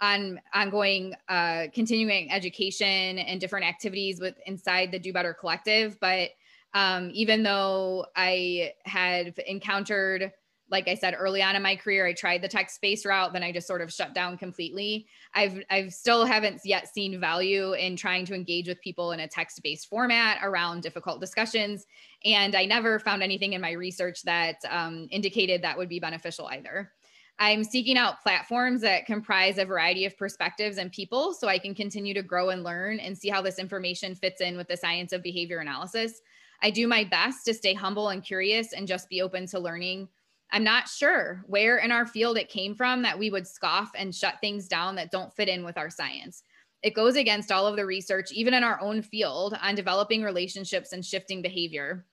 on ongoing uh, continuing education and different activities with inside the Do Better Collective. But um, even though I had encountered like I said early on in my career, I tried the text based route, then I just sort of shut down completely. I've I've still haven't yet seen value in trying to engage with people in a text based format around difficult discussions, and I never found anything in my research that um, indicated that would be beneficial either. I'm seeking out platforms that comprise a variety of perspectives and people so I can continue to grow and learn and see how this information fits in with the science of behavior analysis. I do my best to stay humble and curious and just be open to learning I'm not sure where in our field it came from that we would scoff and shut things down that don't fit in with our science. It goes against all of the research, even in our own field, on developing relationships and shifting behavior.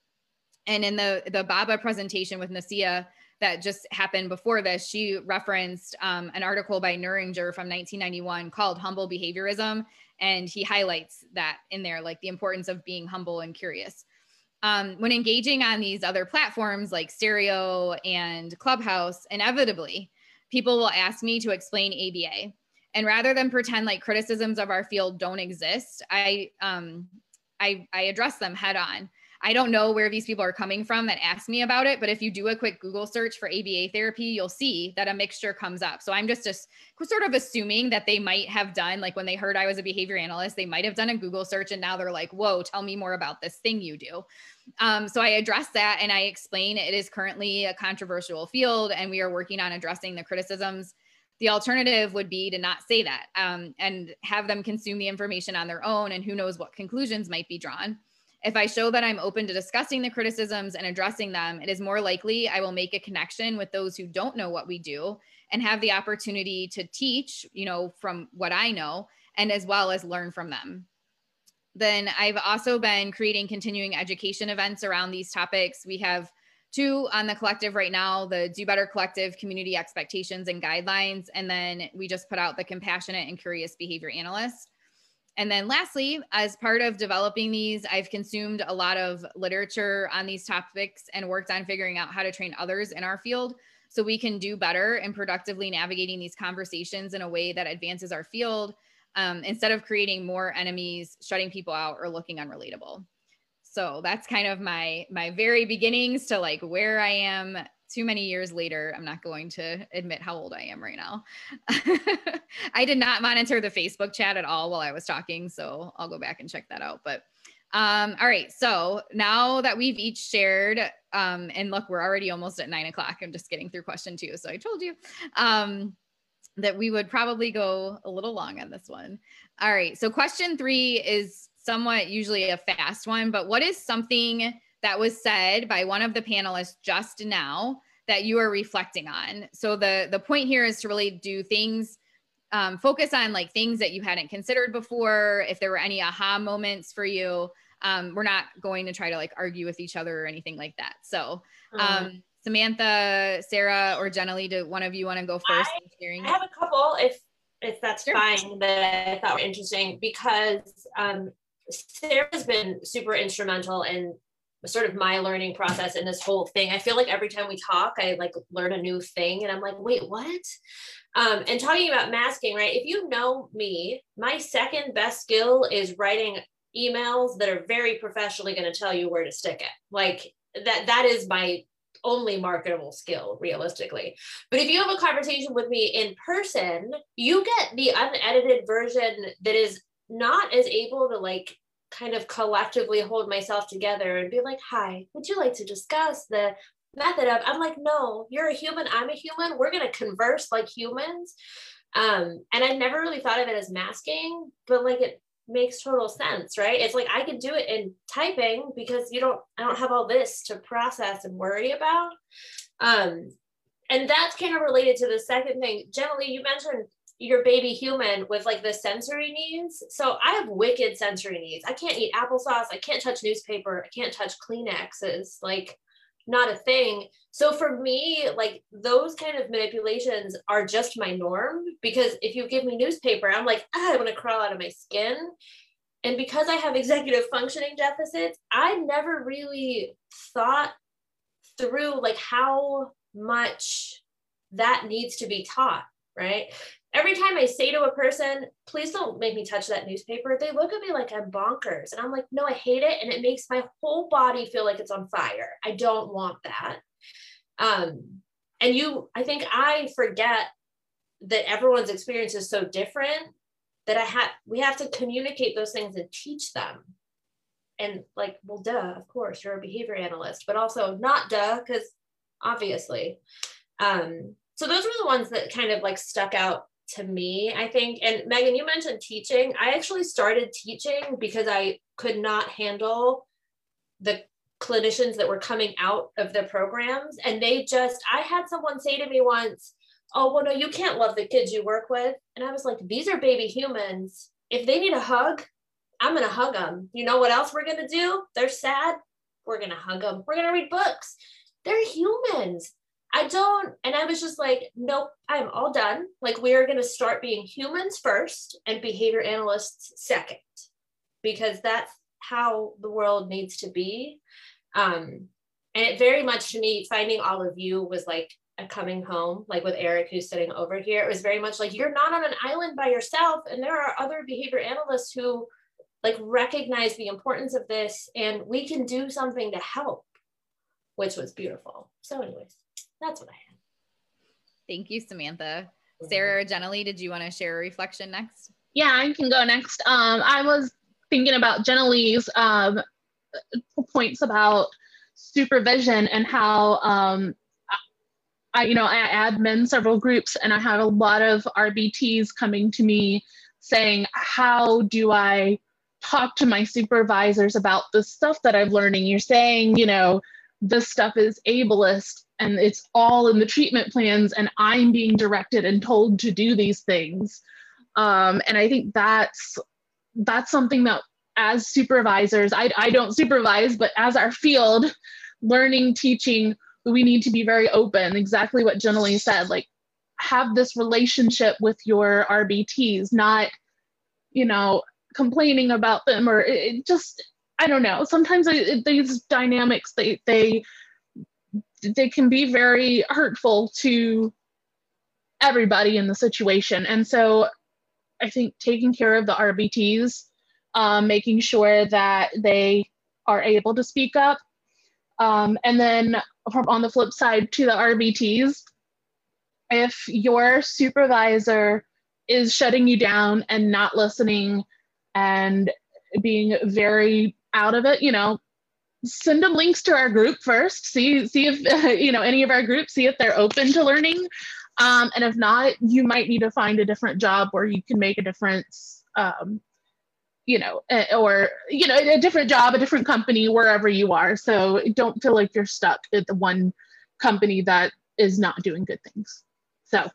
And in the, the BABA presentation with Nasia that just happened before this, she referenced um, an article by Neuringer from 1991 called Humble Behaviorism. And he highlights that in there, like the importance of being humble and curious um, when engaging on these other platforms like Stereo and Clubhouse, inevitably people will ask me to explain ABA. And rather than pretend like criticisms of our field don't exist, I um, I, I address them head on. I don't know where these people are coming from that ask me about it, but if you do a quick Google search for ABA therapy, you'll see that a mixture comes up. So I'm just, just sort of assuming that they might have done, like when they heard I was a behavior analyst, they might have done a Google search and now they're like, whoa, tell me more about this thing you do. Um, so I address that and I explain it is currently a controversial field and we are working on addressing the criticisms the alternative would be to not say that um, and have them consume the information on their own and who knows what conclusions might be drawn if I show that I'm open to discussing the criticisms and addressing them, it is more likely I will make a connection with those who don't know what we do and have the opportunity to teach, you know, from what I know and as well as learn from them. Then I've also been creating continuing education events around these topics. We have two on the collective right now the Do Better Collective Community Expectations and Guidelines. And then we just put out the Compassionate and Curious Behavior Analyst. And then lastly, as part of developing these, I've consumed a lot of literature on these topics and worked on figuring out how to train others in our field so we can do better in productively navigating these conversations in a way that advances our field um, instead of creating more enemies, shutting people out, or looking unrelatable. So that's kind of my my very beginnings to like where I am too many years later. I'm not going to admit how old I am right now. I did not monitor the Facebook chat at all while I was talking, so I'll go back and check that out. But um, all right, so now that we've each shared, um, and look, we're already almost at nine o'clock. I'm just getting through question two, so I told you um, that we would probably go a little long on this one. All right, so question three is somewhat usually a fast one, but what is something that was said by one of the panelists just now that you are reflecting on? So the the point here is to really do things um, focus on like things that you hadn't considered before if there were any aha moments for you um, we're not going to try to like argue with each other or anything like that so uh-huh. um, samantha sarah or jenny do one of you want to go first I, I have a couple if if that's sure. fine that i thought were interesting because um, sarah's been super instrumental in sort of my learning process in this whole thing. I feel like every time we talk, I like learn a new thing and I'm like, wait, what? Um, and talking about masking, right? If you know me, my second best skill is writing emails that are very professionally going to tell you where to stick it. Like that, that is my only marketable skill realistically. But if you have a conversation with me in person, you get the unedited version that is not as able to like kind of collectively hold myself together and be like, hi, would you like to discuss the method of, I'm like, no, you're a human, I'm a human, we're gonna converse like humans. Um, and I never really thought of it as masking, but like it makes total sense, right? It's like I could do it in typing because you don't, I don't have all this to process and worry about. Um, and that's kind of related to the second thing. Generally, you mentioned your baby human with like the sensory needs. So I have wicked sensory needs. I can't eat applesauce. I can't touch newspaper. I can't touch Kleenexes. Like, not a thing. So for me, like those kind of manipulations are just my norm because if you give me newspaper, I'm like, ah, I want to crawl out of my skin. And because I have executive functioning deficits, I never really thought through like how much that needs to be taught, right? Every time I say to a person, please don't make me touch that newspaper, they look at me like I'm bonkers. And I'm like, no, I hate it. And it makes my whole body feel like it's on fire. I don't want that. Um, and you, I think I forget that everyone's experience is so different that I have, we have to communicate those things and teach them. And like, well, duh, of course, you're a behavior analyst, but also not duh, because obviously. Um, so those were the ones that kind of like stuck out to me, I think. And Megan, you mentioned teaching. I actually started teaching because I could not handle the clinicians that were coming out of the programs. And they just, I had someone say to me once, Oh, well, no, you can't love the kids you work with. And I was like, These are baby humans. If they need a hug, I'm going to hug them. You know what else we're going to do? They're sad. We're going to hug them. We're going to read books. They're humans. I don't, and I was just like, nope, I'm all done. Like, we are going to start being humans first and behavior analysts second, because that's how the world needs to be. Um, and it very much to me, finding all of you was like a coming home, like with Eric, who's sitting over here. It was very much like you're not on an island by yourself, and there are other behavior analysts who like recognize the importance of this, and we can do something to help, which was beautiful. So, anyways. That's what I had. Thank you, Samantha. Sarah or Jenny, did you want to share a reflection next? Yeah, I can go next. Um, I was thinking about Jenny's um, points about supervision and how um, I, you know, I admin several groups and I have a lot of RBTs coming to me saying, how do I talk to my supervisors about the stuff that I'm learning? You're saying, you know, this stuff is ableist and it's all in the treatment plans and i'm being directed and told to do these things. Um, and i think that's that's something that as supervisors I, I don't supervise but as our field learning teaching we need to be very open. Exactly what Jenny said like have this relationship with your rbts not you know complaining about them or it, it just i don't know sometimes it, these dynamics they they they can be very hurtful to everybody in the situation. And so I think taking care of the RBTs, um, making sure that they are able to speak up. Um, and then on the flip side to the RBTs, if your supervisor is shutting you down and not listening and being very out of it, you know, send them links to our group first. See see if you know any of our groups. See if they're open to learning. Um, and if not, you might need to find a different job where you can make a difference. Um, you know, eh, or you know, a different job, a different company, wherever you are. So don't feel like you're stuck at the one company that is not doing good things. So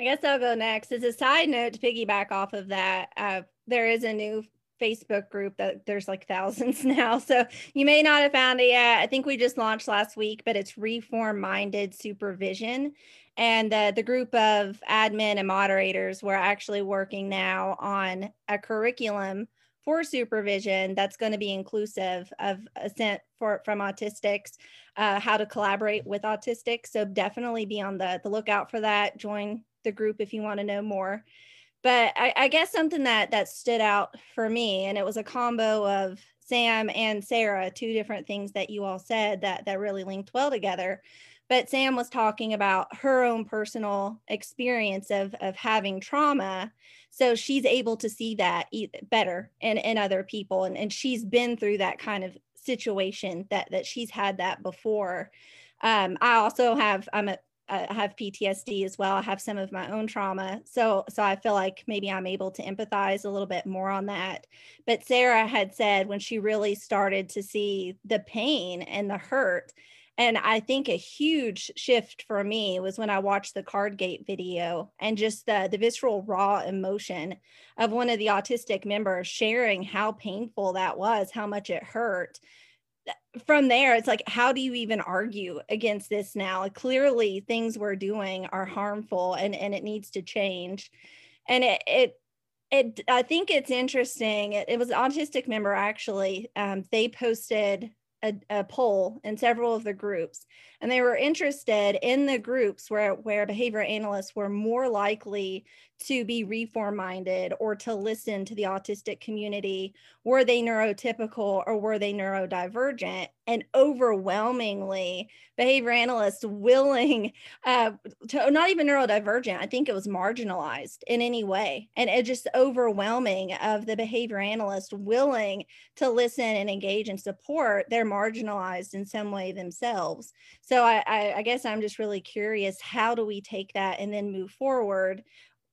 I guess I'll go next. As a side note to piggyback off of that, uh, there is a new Facebook group that there's like thousands now. So you may not have found it yet. I think we just launched last week, but it's Reform Minded Supervision. And uh, the group of admin and moderators, we're actually working now on a curriculum for supervision that's going to be inclusive of assent for from autistics, uh, how to collaborate with autistics. So definitely be on the, the lookout for that. Join the group if you want to know more. But I, I guess something that that stood out for me, and it was a combo of Sam and Sarah, two different things that you all said that that really linked well together. But Sam was talking about her own personal experience of of having trauma, so she's able to see that better in in other people, and and she's been through that kind of situation that that she's had that before. Um, I also have I'm a I have PTSD as well. I have some of my own trauma. So so I feel like maybe I'm able to empathize a little bit more on that. But Sarah had said when she really started to see the pain and the hurt and I think a huge shift for me was when I watched the Cardgate video and just the, the visceral raw emotion of one of the autistic members sharing how painful that was, how much it hurt from there it's like how do you even argue against this now? Clearly things we're doing are harmful and and it needs to change. And it it it i think it's interesting. It, it was an autistic member actually um, they posted a, a, poll in several of the groups and they were interested in the groups where where behavior analysts were more likely to be reform minded or to listen to the autistic community. Were they neurotypical or were they neurodivergent? And overwhelmingly behavior analysts willing uh, to not even neurodivergent i think it was marginalized in any way. And it just overwhelming of the behavior analyst willing to listen and engage and support they're marginalized in some way themselves. So I, I, I guess i'm just really curious how do we take that and then move forward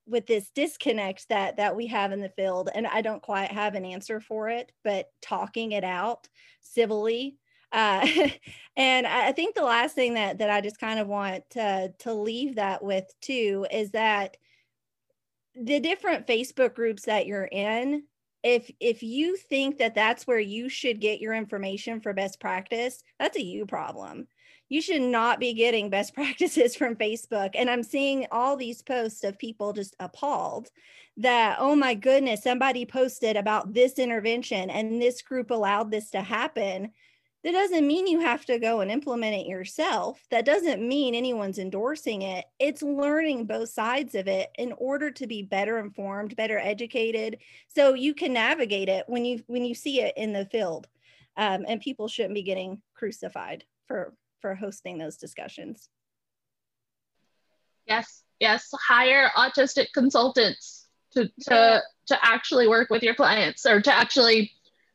with this disconnect that that we have in the field? And i don't quite have an answer for it but talking it out civilly uh, and i think the last thing that that i just kind of want to to leave that with too is that the different facebook groups that you're in if if you think that that's where you should get your information for best practice that's a you problem you should not be getting best practices from Facebook. And I'm seeing all these posts of people just appalled that, oh my goodness, somebody posted about this intervention and this group allowed this to happen. That doesn't mean you have to go and implement it yourself. That doesn't mean anyone's endorsing it. It's learning both sides of it in order to be better informed, better educated, so you can navigate it when you when you see it in the field. Um, and people shouldn't be getting crucified for for hosting those discussions. Yes, yes, hire autistic consultants to to to actually work with your clients or to actually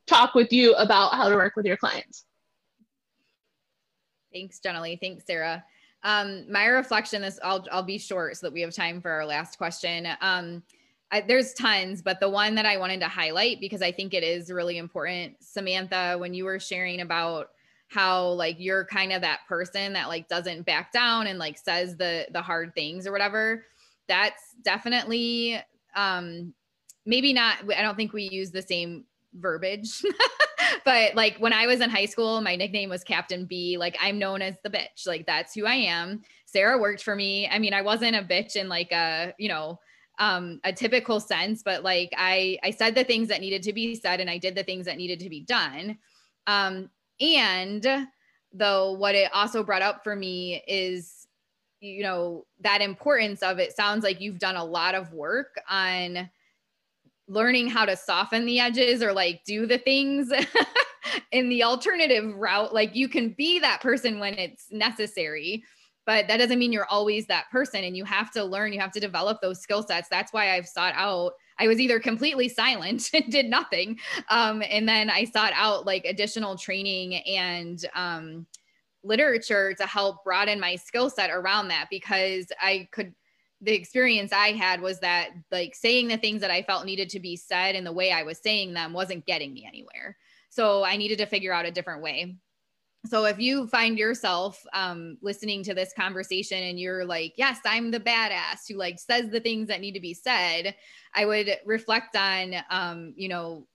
talk with you about how to work with your clients. Thanks, Jenny. Thanks, Sarah. Um, my reflection is I'll I'll be short so that we have time for our last question. Um, I, there's tons, but the one that I wanted to highlight because I think it is really important, Samantha, when you were sharing about how like you're kind of that person that like doesn't back down and like says the the hard things or whatever. That's definitely um maybe not i don't think we use the same verbiage but like when i was in high school my nickname was captain b like i'm known as the bitch like that's who i am. Sarah worked for me. I mean i wasn't a bitch in like a you know um a typical sense but like i i said the things that needed to be said and i did the things that needed to be done. Um and though, what it also brought up for me is, you know, that importance of it sounds like you've done a lot of work on learning how to soften the edges or like do the things in the alternative route. Like you can be that person when it's necessary but that doesn't mean you're always that person and you have to learn you have to develop those skill sets. That's why i've sought out i was either completely silent and did nothing um, and then i sought out like additional training and um, literature to help broaden my skill set around that because i could the experience I had was that like saying the things that I felt needed to be said and the way I was saying them wasn't getting me anywhere. So I needed to figure out a different way. So if you find yourself um, listening to this conversation and you're like, yes, I'm the badass who like says the things that need to be said, I would reflect on, um, you know,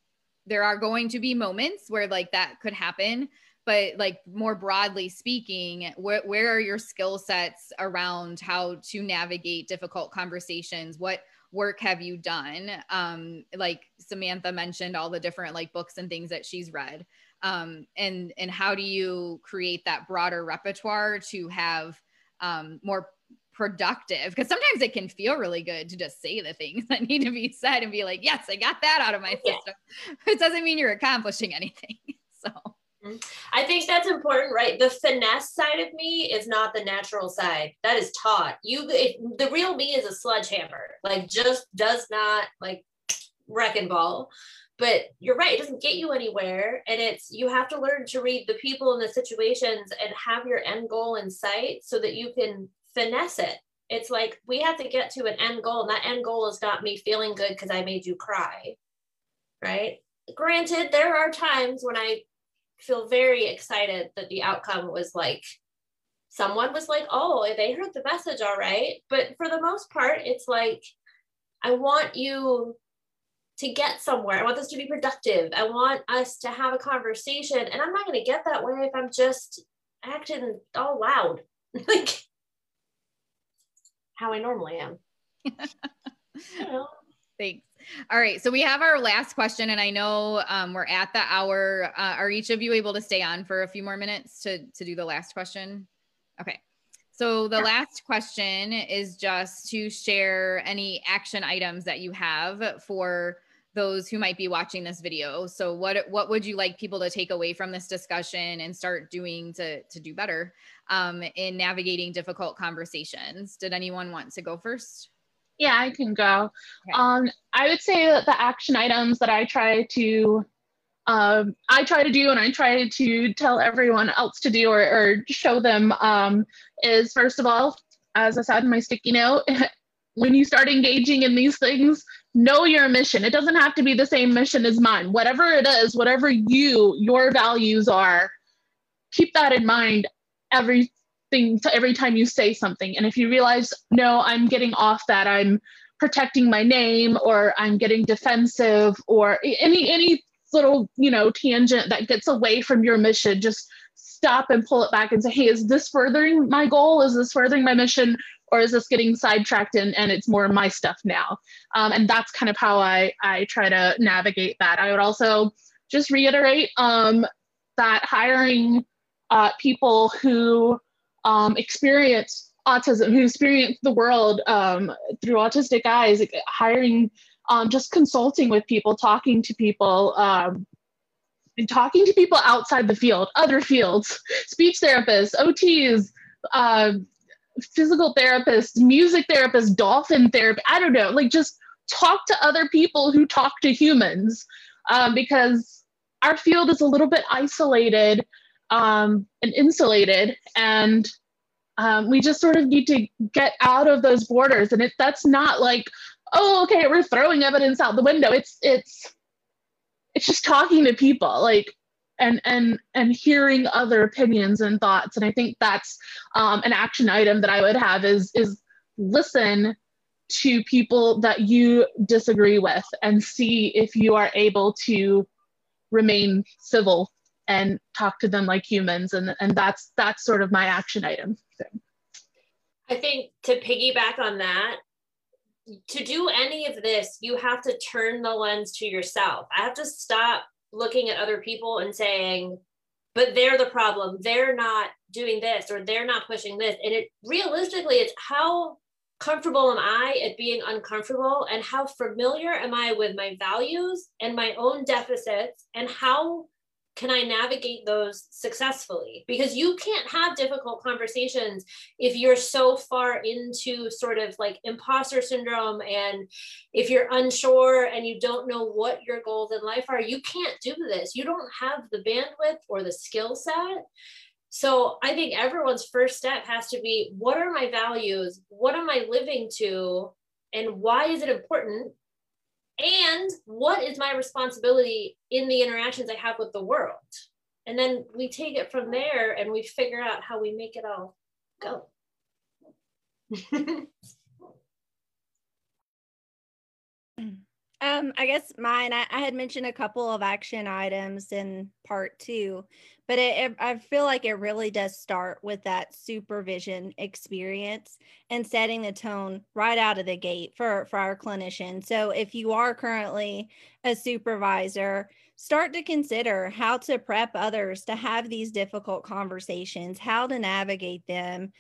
there are going to be moments where like that could happen. But like more broadly speaking where, where are your skill sets around how to navigate difficult conversations? What work have you done? Um, like samantha mentioned all the different like books and things that she's read um, and and how do you create that broader repertoire to have um, more productive because sometimes it can feel really good to just say the things that need to be said and be like yes i got that out of my system it doesn't mean you're accomplishing anything so Mm-hmm. I think that's important, right? The finesse side of me is not the natural side. That is taught. You, it, the real me is a sledgehammer. Like, just does not like wrecking ball. But you're right; it doesn't get you anywhere, and it's you have to learn to read the people and the situations and have your end goal in sight so that you can finesse it. It's like we have to get to an end goal, and that end goal is not me feeling good because I made you cry, right? Granted, there are times when I feel very excited that the outcome was like someone was like, oh, they heard the message all right. But for the most part, it's like, I want you to get somewhere. I want this to be productive. I want us to have a conversation. And I'm not going to get that way if I'm just acting all loud, like how I normally am. Thanks. All right. So we have our last question, and I know um, we're at the hour. Uh, are each of you able to stay on for a few more minutes to, to do the last question? Okay. So the last question is just to share any action items that you have for those who might be watching this video. So what what would you like people to take away from this discussion and start doing to to do better um, in navigating difficult conversations? Did anyone want to go first? Yeah, I can go. Okay. Um, I would say that the action items that I try to um, I try to do and I try to tell everyone else to do or, or show them um, is first of all, as I said in my sticky note, when you start engaging in these things, know your mission. It doesn't have to be the same mission as mine. Whatever it is, whatever you, your values are, keep that in mind every thing every time you say something. And if you realize, no, I'm getting off that, I'm protecting my name or I'm getting defensive or any any little, you know, tangent that gets away from your mission, just stop and pull it back and say, hey, is this furthering my goal? Is this furthering my mission? Or is this getting sidetracked and, and it's more my stuff now? Um, and that's kind of how I, I try to navigate that. I would also just reiterate um, that hiring uh, people who um, experience autism, who experience the world um, through autistic eyes, hiring, um, just consulting with people, talking to people, um, and talking to people outside the field, other fields, speech therapists, OTs, uh, physical therapists, music therapists, dolphin therapy. I don't know, like just talk to other people who talk to humans um, because our field is a little bit isolated um, and insulated. And um, we just sort of need to get out of those borders. And if that's not like, oh, okay, we're throwing evidence out the window. It's it's it's just talking to people, like and and and hearing other opinions and thoughts. And I think that's um, an action item that I would have is is listen to people that you disagree with and see if you are able to remain civil and talk to them like humans and and that's that's sort of my action item i think to piggyback on that to do any of this you have to turn the lens to yourself i have to stop looking at other people and saying but they're the problem they're not doing this or they're not pushing this and it realistically it's how comfortable am I at being uncomfortable? And how familiar am I with my values and my own deficits? And how can I navigate those successfully? Because you can't have difficult conversations if you're so far into sort of like imposter syndrome and if you're unsure and you don't know what your goals in life are, you can't do this. You don't have the bandwidth or the skill set. So I think everyone's first step has to be what are my values? What am I living to? And why is it important? And what is my responsibility in the interactions I have with the world? And then we take it from there and we figure out how we make it all go. Um, I guess mine, I, I, had mentioned a couple of action items in part two, but it, it, I feel like it really does start with that supervision experience and setting the tone right out of the gate for, for our clinicians. So if you are currently a supervisor, start to consider how to prep others to have these difficult conversations, how to navigate them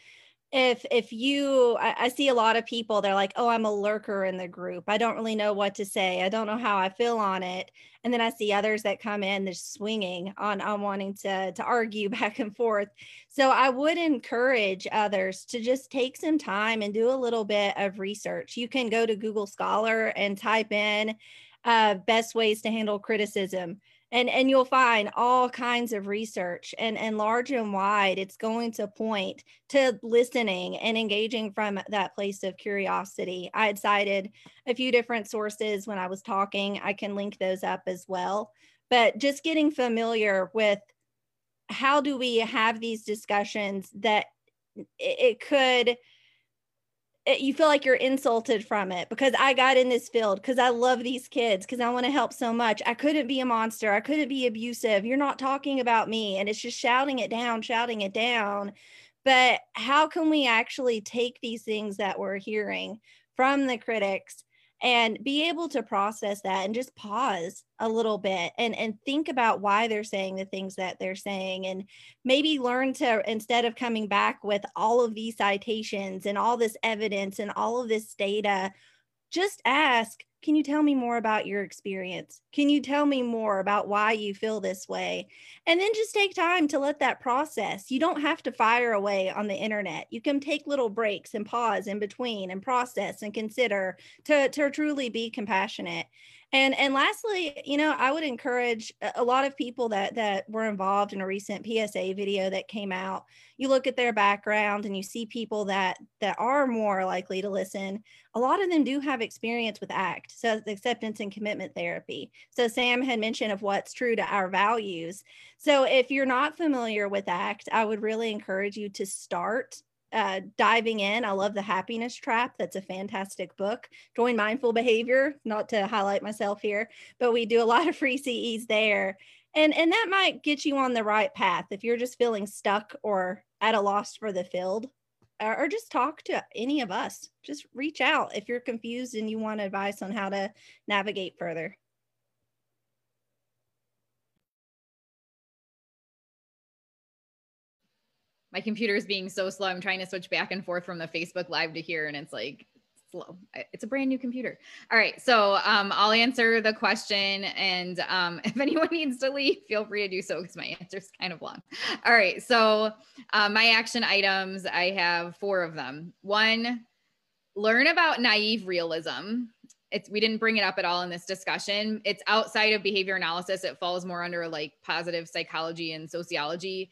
if if you I, I, see a lot of people they're like oh i'm a lurker in the group. I don't really know what to say. I don't know how i feel on it. And then i see others that come in they're swinging on on wanting to to argue back and forth. So i would encourage others to just take some time and do a little bit of research. You can go to google scholar and type in uh, best ways to handle criticism and and you'll find all kinds of research and and large and wide it's going to point to listening and engaging from that place of curiosity. I had cited a few different sources when i was talking i can link those up as well. But just getting familiar with how do we have these discussions that it could it, you feel like you're insulted from it because I got in this field because I love these kids because I want to help so much. I couldn't be a monster. I couldn't be abusive. You're not talking about me. And it's just shouting it down, shouting it down. But how can we actually take these things that we're hearing from the critics and be able to process that and just pause a little bit and and think about why they're saying the things that they're saying and maybe learn to instead of coming back with all of these citations and all this evidence and all of this data just ask can you tell me more about your experience? Can you tell me more about why you feel this way? And then just take time to let that process. You don't have to fire away on the internet. You can take little breaks and pause in between and process and consider to, to truly be compassionate. And and lastly, you know, I would encourage a lot of people that that were involved in a recent PSA video that came out. You look at their background and you see people that that are more likely to listen. A lot of them do have experience with ACT, so acceptance and commitment therapy. So Sam had mentioned of what's true to our values. So if you're not familiar with ACT, I would really encourage you to start uh, diving in. I love The Happiness Trap. That's a fantastic book. Join Mindful Behavior, not to highlight myself here, but we do a lot of free CEs there. And, and that might get you on the right path if you're just feeling stuck or at a loss for the field or, or just talk to any of us. Just reach out if you're confused and you want advice on how to navigate further. My computer is being so slow. I'm trying to switch back and forth from the Facebook live to here and it's like slow. It's a brand new computer. All right. So um, I'll answer the question. And um, if anyone needs to leave, feel free to do so because my answer is kind of long. All right. So uh, my action items, I have four of them. One, learn about naive realism. It's, we didn't bring it up at all in this discussion. It's outside of behavior analysis. It falls more under like positive psychology and sociology.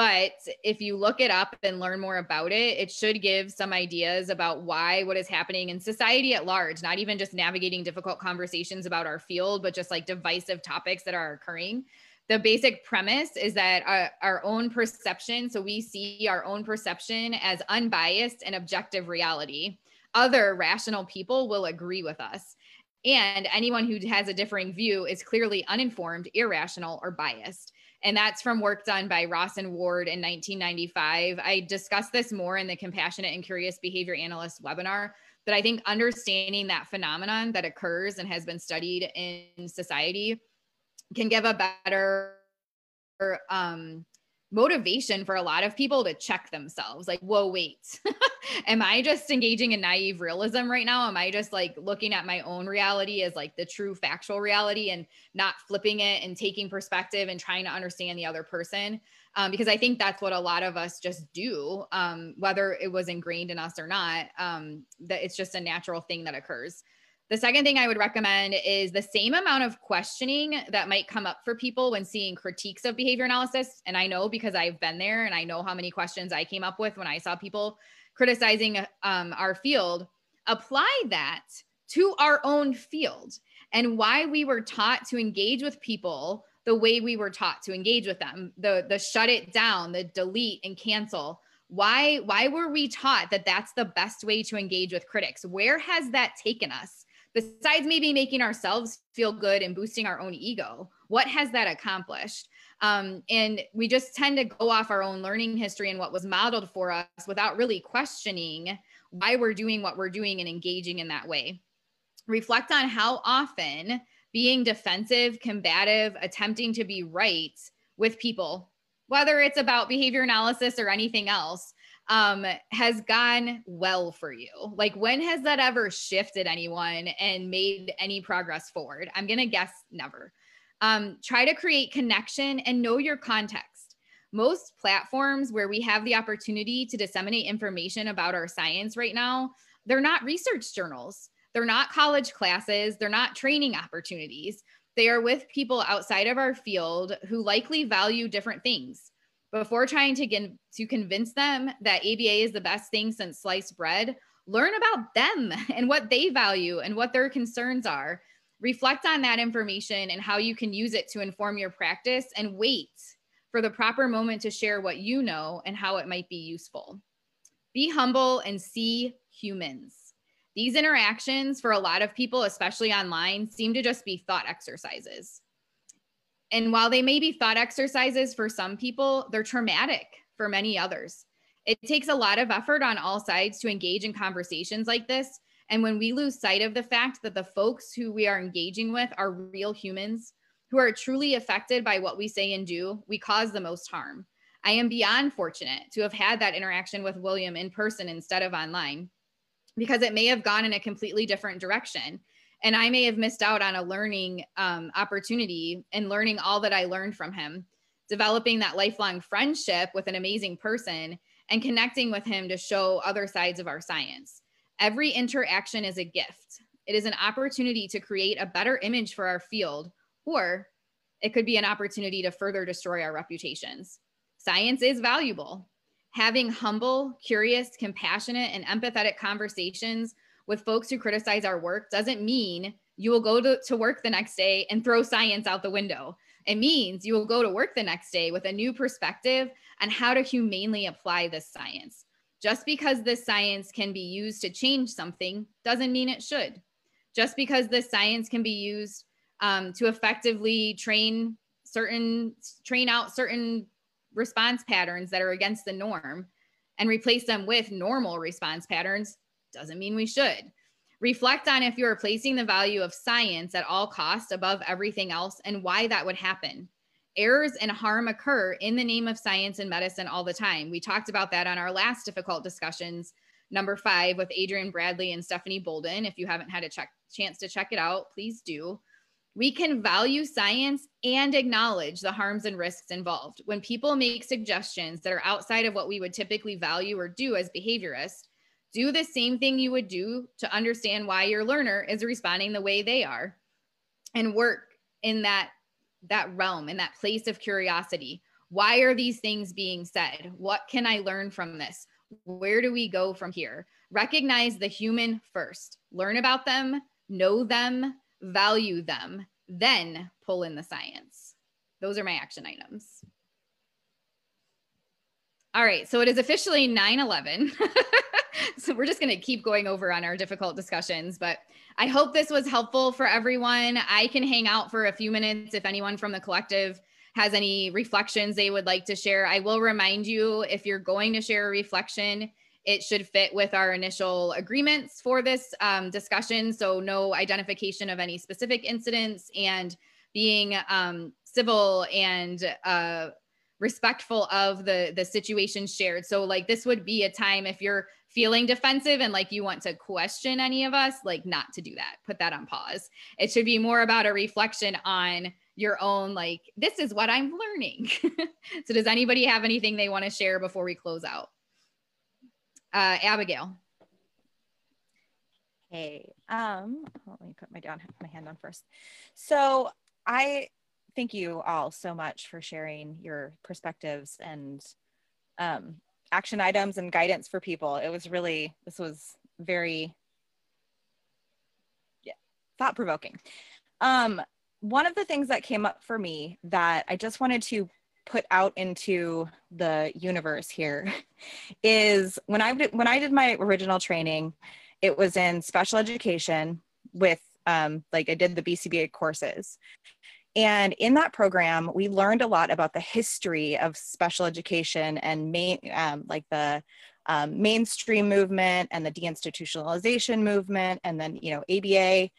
But if you look it up and learn more about it, it should give some ideas about why what is happening in society at large, not even just navigating difficult conversations about our field, but just like divisive topics that are occurring. The basic premise is that our, our own perception, so we see our own perception as unbiased and objective reality. Other rational people will agree with us. And anyone who has a differing view is clearly uninformed, irrational, or biased and that's from work done by Ross and Ward in 1995. I discussed this more in the Compassionate and Curious Behavior Analyst webinar, but I think understanding that phenomenon that occurs and has been studied in society can give a better um, motivation for a lot of people to check themselves like whoa wait am i just engaging in naive realism right now? Am i just like looking at my own reality as like the true factual reality and not flipping it and taking perspective and trying to understand the other person? Um, because i think that's what a lot of us just do um, whether it was ingrained in us or not um, that it's just a natural thing that occurs the second thing I would recommend is the same amount of questioning that might come up for people when seeing critiques of behavior analysis. And I know because I've been there and I know how many questions I came up with when I saw people criticizing um, our field. Apply that to our own field and why we were taught to engage with people the way we were taught to engage with them the the shut it down the delete and cancel why why were we taught that that's the best way to engage with critics where has that taken us besides maybe making ourselves feel good and boosting our own ego what has that accomplished? Um, and we just tend to go off our own learning history and what was modeled for us without really questioning why we're doing what we're doing and engaging in that way. Reflect on how often being defensive combative attempting to be right with people whether it's about behavior analysis or anything else um, has gone well for you? Like, when has that ever shifted anyone and made any progress forward? I'm going to guess never. Um, try to create connection and know your context. Most platforms where we have the opportunity to disseminate information about our science right now, they're not research journals. They're not college classes. They're not training opportunities. They are with people outside of our field who likely value different things before trying to get to convince them that ABA is the best thing since sliced bread, learn about them and what they value and what their concerns are. Reflect on that information and how you can use it to inform your practice and wait for the proper moment to share what you know and how it might be useful. Be humble and see humans. These interactions for a lot of people, especially online, seem to just be thought exercises. And while they may be thought exercises for some people, they're traumatic for many others. It takes a lot of effort on all sides to engage in conversations like this. And when we lose sight of the fact that the folks who we are engaging with are real humans who are truly affected by what we say and do, we cause the most harm. I am beyond fortunate to have had that interaction with William in person instead of online because it may have gone in a completely different direction and I may have missed out on a learning um, opportunity and learning all that I learned from him, developing that lifelong friendship with an amazing person and connecting with him to show other sides of our science. Every interaction is a gift. It is an opportunity to create a better image for our field, or it could be an opportunity to further destroy our reputations. Science is valuable. Having humble, curious, compassionate, and empathetic conversations with folks who criticize our work doesn't mean you will go to, to work the next day and throw science out the window. It means you will go to work the next day with a new perspective on how to humanely apply this science. Just because this science can be used to change something doesn't mean it should. Just because this science can be used um, to effectively train certain, train out certain response patterns that are against the norm and replace them with normal response patterns doesn't mean we should. Reflect on if you're placing the value of science at all costs above everything else and why that would happen. Errors and harm occur in the name of science and medicine all the time. We talked about that on our last difficult discussions, number five, with Adrian Bradley and Stephanie Bolden. If you haven't had a check, chance to check it out, please do. We can value science and acknowledge the harms and risks involved. When people make suggestions that are outside of what we would typically value or do as behaviorists, do the same thing you would do to understand why your learner is responding the way they are and work in that that realm in that place of curiosity. Why are these things being said? What can i learn from this? Where do we go from here? Recognize the human first. Learn about them know them value them then pull in the science. Those are my action items all right so it is officially 9 11 so we're just going to keep going over on our difficult discussions but i hope this was helpful for everyone. I can hang out for a few minutes if anyone from the collective has any reflections they would like to share. I will remind you if you're going to share a reflection it should fit with our initial agreements for this um, discussion. So no identification of any specific incidents and being um, civil and uh, respectful of the the situation shared. So like this would be a time if you're feeling defensive and like you want to question any of us like not to do that. Put that on pause. It should be more about a reflection on your own like this is what i'm learning. So does anybody have anything they want to share before we close out? Uh abigail. Hey um let me put my down my hand on first. So i thank you all so much for sharing your perspectives and um, action items and guidance for people. It was really, this was very yeah, thought provoking. Um, one of the things that came up for me that I just wanted to put out into the universe here is when I when I did my original training, it was in special education with um, like I did the BCBA courses, and in that program, we learned a lot about the history of special education and main, um, like the um, mainstream movement and the deinstitutionalization movement, and then you know ABA,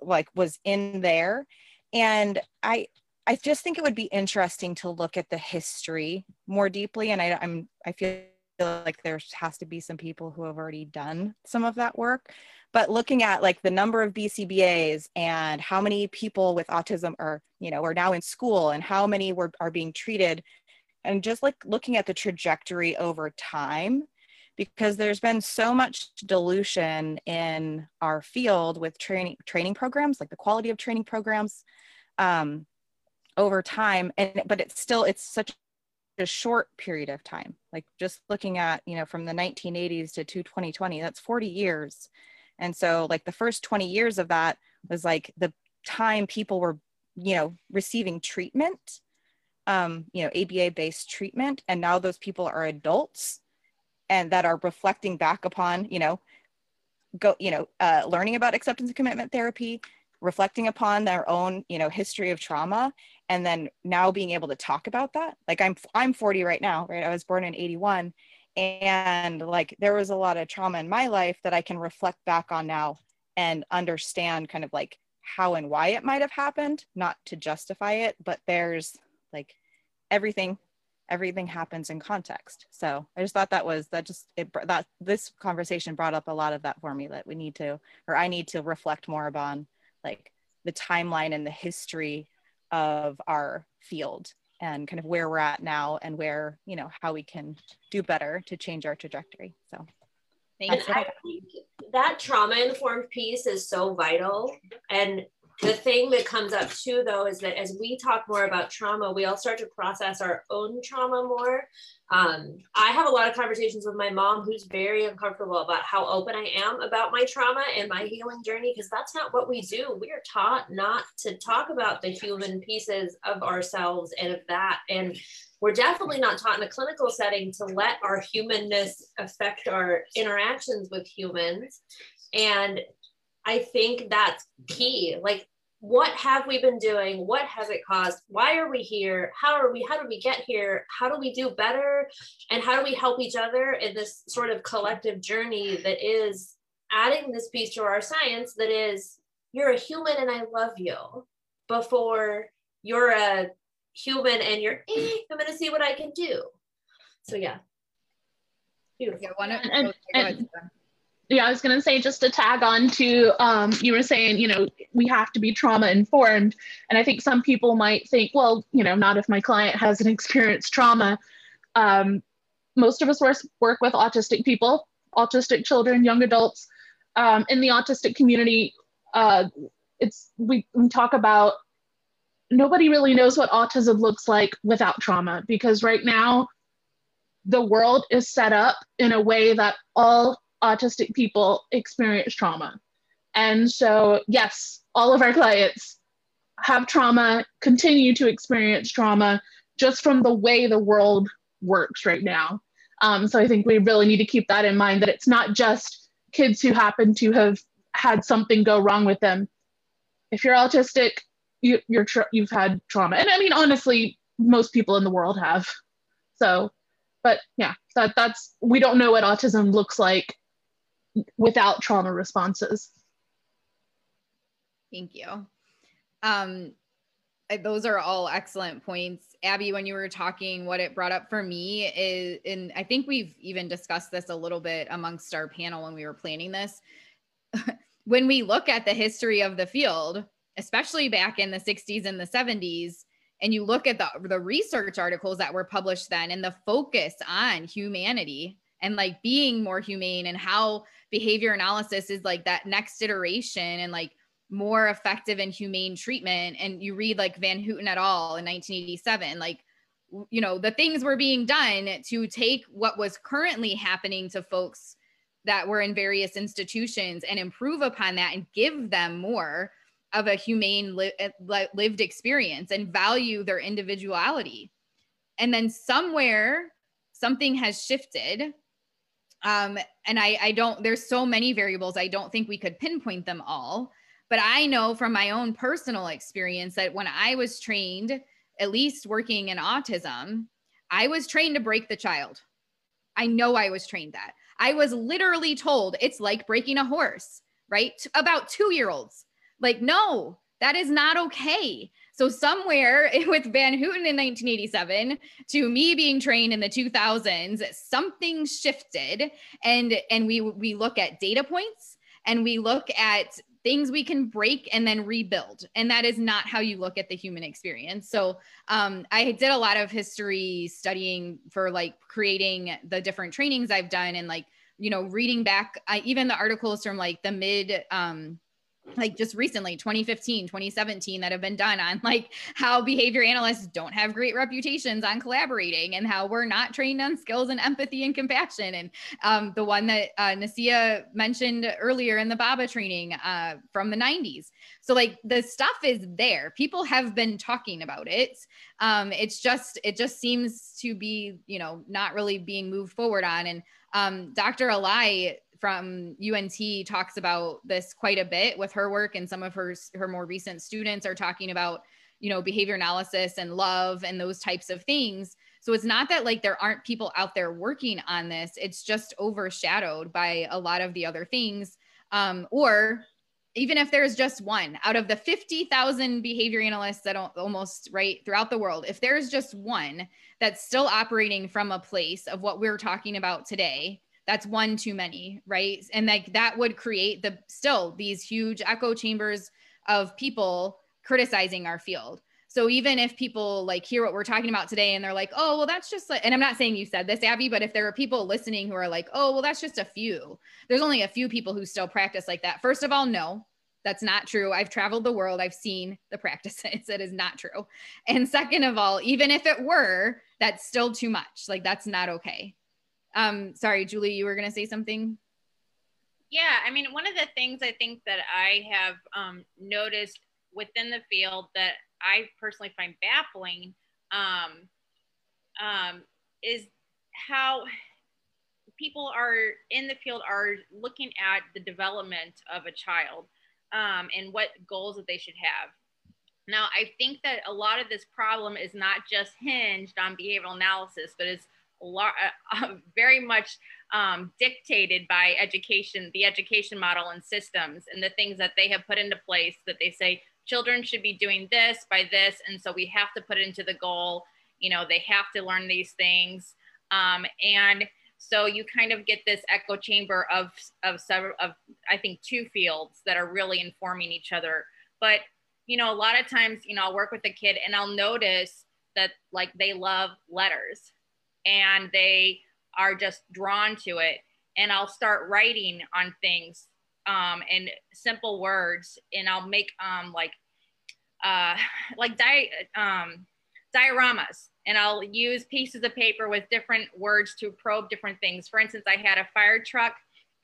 like was in there, and I I just think it would be interesting to look at the history more deeply, and I, I'm I feel like there has to be some people who have already done some of that work but looking at like the number of BCBAs and how many people with autism are, you know, are now in school and how many were, are being treated and just like looking at the trajectory over time because there's been so much dilution in our field with training training programs like the quality of training programs um, over time. And but it's still it's such a short period of time. Like just looking at you know from the 1980s to 2020 that's 40 years and so like the first 20 years of that was like the time people were, you know, receiving treatment, um, you know, ABA based treatment. And now those people are adults and that are reflecting back upon, you know, go, you know, uh, learning about acceptance and commitment therapy, reflecting upon their own, you know, history of trauma and then now being able to talk about that. Like I'm I'm 40 right now, right? I was born in 81 and like there was a lot of trauma in my life that i can reflect back on now and understand kind of like how and why it might have happened not to justify it but there's like everything everything happens in context. So i just thought that was that just it that this conversation brought up a lot of that for me that we need to or i need to reflect more upon like the timeline and the history of our field and kind of where we're at now and where you know how we can do better to change our trajectory. So. I think that trauma informed piece is so vital. And the thing that comes up too though is that as we talk more about trauma we all start to process our own trauma more. Um, i have a lot of conversations with my mom who's very uncomfortable about how open i am about my trauma and my healing journey because that's not what we do. We're taught not to talk about the human pieces of ourselves and of that and we're definitely not taught in a clinical setting to let our humanness affect our interactions with humans. And I think that's key. Like, what have we been doing? What has it caused? Why are we here? How are we? How did we get here? How do we do better? And how do we help each other in this sort of collective journey that is adding this piece to our science that is, you're a human and I love you before you're a human and you're, eh, I'm going to see what I can do. So, yeah. Beautiful. Yeah, one, and, and, yeah, I was going to say just to tag on to um, you were saying, you know, we have to be trauma informed. And I think some people might think, well, you know, not if my client hasn't experienced trauma. Um, most of us work with autistic people, autistic children, young adults. Um, in the autistic community, uh, it's we, we talk about nobody really knows what autism looks like without trauma because right now the world is set up in a way that all autistic people experience trauma. And so, yes, all of our clients have trauma, continue to experience trauma just from the way the world works right now. Um, so I think we really need to keep that in mind that it's not just kids who happen to have had something go wrong with them. If you're autistic, you, you're tra- you've had trauma, and I mean honestly, most people in the world have. So, but yeah, that that's we don't know what autism looks like without trauma responses. Thank you. Um, those are all excellent points. Abby, when you were talking, what it brought up for me is, and I think we've even discussed this a little bit amongst our panel when we were planning this. when we look at the history of the field, especially back in the 60s and the 70s, and you look at the, the research articles that were published then and the focus on humanity and like being more humane and how behavior analysis is like that next iteration and like more effective and humane treatment and you read like van houten et al. in 1987 like you know the things were being done to take what was currently happening to folks that were in various institutions and improve upon that and give them more of a humane li- eh, lived experience and value their individuality. And then somewhere something has shifted um, and I, I don't there's so many variables i don't think we could pinpoint them all but I know from my own personal experience that when I was trained, at least working in autism, I was trained to break the child. I know I was trained that. I was literally told it's like breaking a horse, right? About two year olds. Like, no, that is not okay. So somewhere with Van Houten in 1987 to me being trained in the 2000s, something shifted. And and we we look at data points and we look at things we can break and then rebuild. And that is not how you look at the human experience. So um, i did a lot of history studying for like creating the different trainings i've done and like you know reading back I, even the articles from like the mid um, like just recently 2015 2017 that have been done on like how behavior analysts don't have great reputations on collaborating and how we're not trained on skills and empathy and compassion. And um, the one that uh, nasia mentioned earlier in the baba training uh, from the 90s so like the stuff is there. People have been talking about it. Um, it's just it just seems to be you know not really being moved forward on. And um, dr Ala'i from UNT talks about this quite a bit with her work and some of her her more recent students are talking about you know behavior analysis and love and those types of things. So it's not that like there aren't people out there working on this. It's just overshadowed by a lot of the other things. Um, or even if there's just one out of the 50,000 behavior analysts that almost right throughout the world if there's just one that's still operating from a place of what we're talking about today that's one too many right and like that would create the still these huge echo chambers of people criticizing our field so even if people like hear what we're talking about today and they're like oh well that's just like and i'm not saying you said this abby but if there are people listening who are like oh well that's just a few there's only a few people who still practice like that first of all no that's not true. I've traveled the world. I've seen the practices. It is not true. And second of all, even if it were, that's still too much. Like that's not okay. Um, sorry, Julie, you were going to say something? Yeah, I mean, one of the things I think that I have um, noticed within the field that I personally find baffling um, um, is how people are in the field are looking at the development of a child um, and what goals that they should have. Now, I think that a lot of this problem is not just hinged on behavioral analysis, but is uh, very much um, dictated by education, the education model and systems, and the things that they have put into place that they say children should be doing this by this, and so we have to put into the goal. You know, they have to learn these things, um, and so you kind of get this echo chamber of of several of I think two fields that are really informing each other. But you know, a lot of times, you know, I'll work with a kid and I'll notice that like they love letters and they are just drawn to it. And I'll start writing on things um, in simple words, and I'll make um, like uh, like di- um, dioramas, and I'll use pieces of paper with different words to probe different things. For instance, I had a fire truck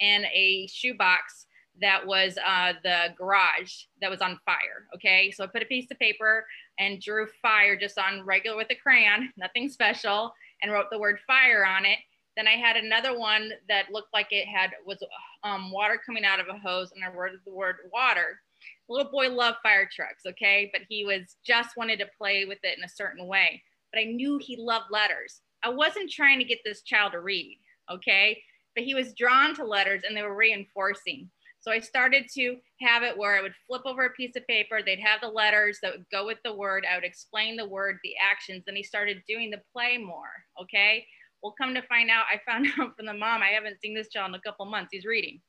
and a shoebox that was uh, the garage that was on fire. Okay, so I put a piece of paper and drew fire just on regular with a crayon, nothing special and wrote the word fire on it. Then I had another one that looked like it had was um, water coming out of a hose, and I wrote the word water. little boy loved fire trucks, okay, but he was just wanted to play with it in a certain way. But I knew he loved letters. I wasn't trying to get this child to read, okay, but he was drawn to letters and they were reinforcing. So I started to have it where I would flip over a piece of paper, they'd have the letters that would go with the word. I would explain the word, the actions, and he started doing the play more. Okay. Well, come to find out, I found out from the mom, I haven't seen this child in a couple months. He's reading,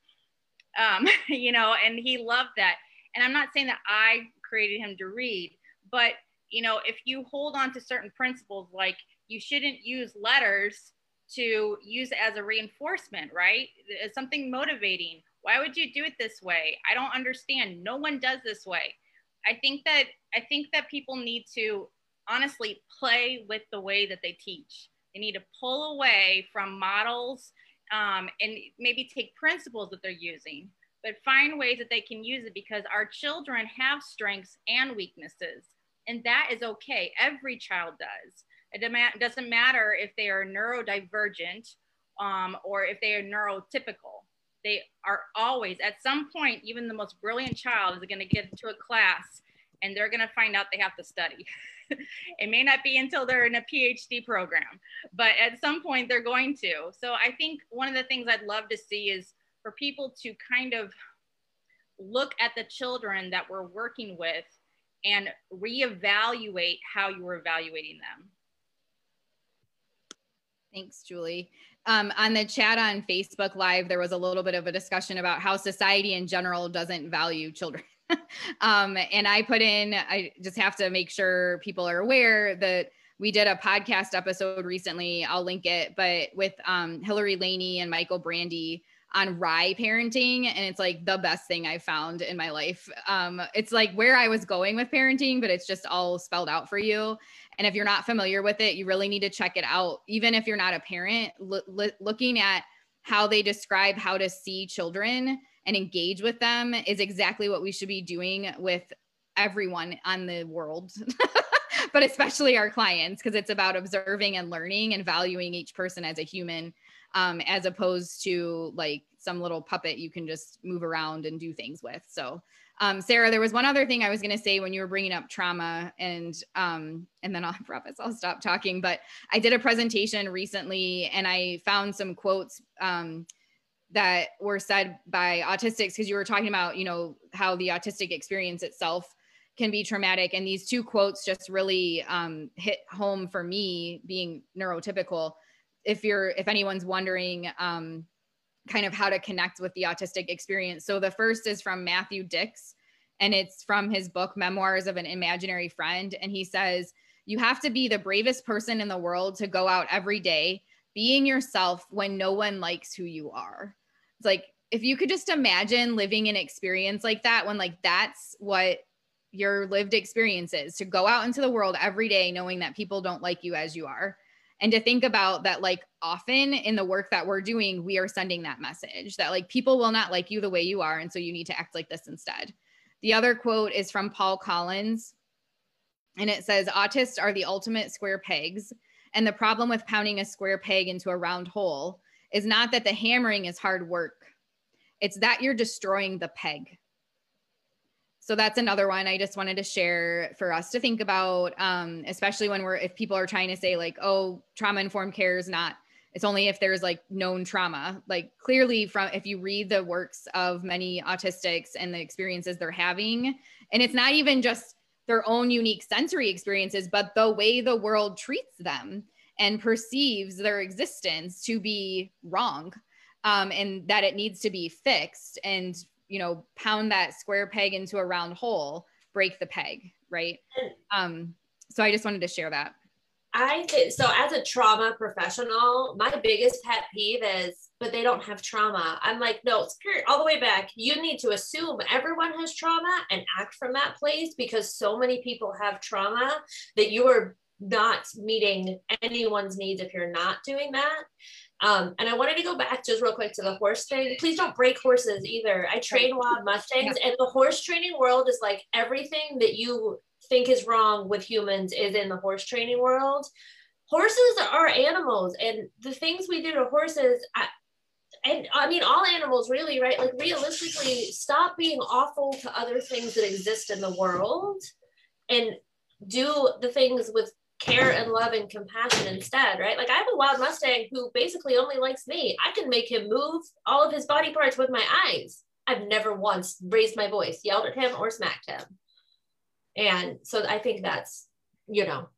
um, you know, and he loved that. And I'm not saying that I created him to read, but, you know, if you hold on to certain principles, like you shouldn't use letters to use as a reinforcement, right? As something motivating. Why would you do it this way? I don't understand. No one does this way. I think that I think that people need to honestly play with the way that they teach. They need to pull away from models um, and maybe take principles that they're using, but find ways that they can use it because our children have strengths and weaknesses, and that is okay. Every child does. It doesn't matter if they are neurodivergent um, or if they are neurotypical. They are always, at some point, even the most brilliant child is going to get into a class and they're going to find out they have to study. it may not be until they're in a PhD program, but at some point they're going to. So I think one of the things I'd love to see is for people to kind of look at the children that we're working with and reevaluate how you're evaluating them. Thanks, Julie. Um, on the chat on Facebook Live, there was a little bit of a discussion about how society in general doesn't value children. um, and I put in, I just have to make sure people are aware that we did a podcast episode recently. I'll link it, but with um, Hillary Laney and Michael Brandy on RIE parenting and it's like the best thing i found in my life. Um, it's like where i was going with parenting but it's just all spelled out for you. And if you're not familiar with it you really need to check it out. Even if you're not a parent lo- lo- looking at how they describe how to see children and engage with them is exactly what we should be doing with everyone on the world but especially our clients because it's about observing and learning and valuing each person as a human um, as opposed to like some little puppet you can just move around and do things with. So, um, Sarah, there was one other thing I was going to say when you were bringing up trauma, and um, and then I'll promise I'll stop talking. But I did a presentation recently, and I found some quotes um, that were said by autistics because you were talking about you know how the autistic experience itself can be traumatic, and these two quotes just really um, hit home for me, being neurotypical if you're if anyone's wondering um, kind of how to connect with the autistic experience. So the first is from Matthew Dicks, and it's from his book Memoirs of an Imaginary Friend. And he says, You have to be the bravest person in the world to go out every day, being yourself when no one likes who you are. It's like if you could just imagine living an experience like that, when like that's what your lived experience is to go out into the world every day knowing that people don't like you as you are and to think about that like often in the work that we're doing we are sending that message that like people will not like you the way you are and so you need to act like this instead. The other quote is from paul collins and it says autists are the ultimate square pegs and the problem with pounding a square peg into a round hole is not that the hammering is hard work. It's that you're destroying the peg so that's another one I just wanted to share for us to think about, um, especially when we're if people are trying to say like, oh, trauma informed care is not. It's only if there's like known trauma. Like clearly, from if you read the works of many autistics and the experiences they're having, and it's not even just their own unique sensory experiences, but the way the world treats them and perceives their existence to be wrong um, and that it needs to be fixed. And you know pound that square peg into a round hole break the peg right? Um so i just wanted to share that. I think so as a trauma professional my biggest pet peeve is but they don't have trauma. I'm like no spirit all the way back. You need to assume everyone has trauma and act from that place because so many people have trauma that you are not meeting anyone's needs if you're not doing that um, and I wanted to go back just real quick to the horse thing. Please don't break horses either. I train wild Mustangs, yeah. and the horse training world is like everything that you think is wrong with humans is in the horse training world. Horses are animals, and the things we do to horses, I, and I mean, all animals really, right? Like, realistically, stop being awful to other things that exist in the world and do the things with care and love and compassion instead, right? Like I have a wild Mustang who basically only likes me. I can make him move all of his body parts with my eyes. I've never once raised my voice, yelled at him, or smacked him. And so I think that's, you know,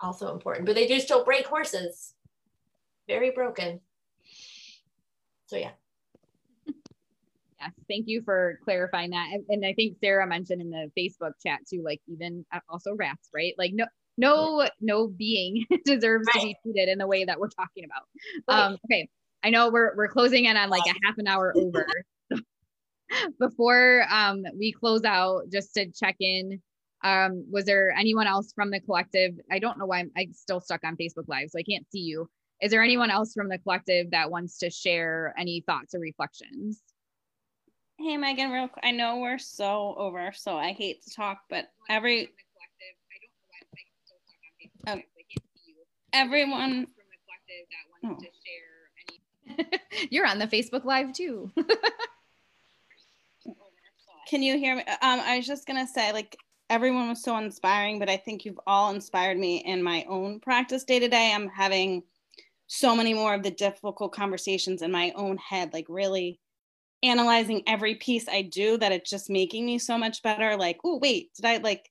also important. But they do still break horses. Very broken. So yeah. Yes, thank you for clarifying that. And, and I think Sarah mentioned in the Facebook chat too, like even uh, also rats, right? Like no, no, no being deserves right. to be treated in the way that we're talking about. Right. Um, okay, I know we're we're closing in on like a half an hour over. Before um, we close out, just to check in, um, was there anyone else from the collective? I don't know why I'm, I'm still stuck on Facebook Live, so I can't see you. Is there anyone else from the collective that wants to share any thoughts or reflections? Hey Megan, real quick. I know we're so over, so I hate to talk, but every oh, everyone from the collective that wants oh. to share any. You're on the Facebook Live too. Can you hear me? Um, I was just gonna say, like, everyone was so inspiring, but I think you've all inspired me in my own practice day to day. I'm having so many more of the difficult conversations in my own head, like really analyzing every piece I do that it's just making me so much better. Like, oh, wait, did I like,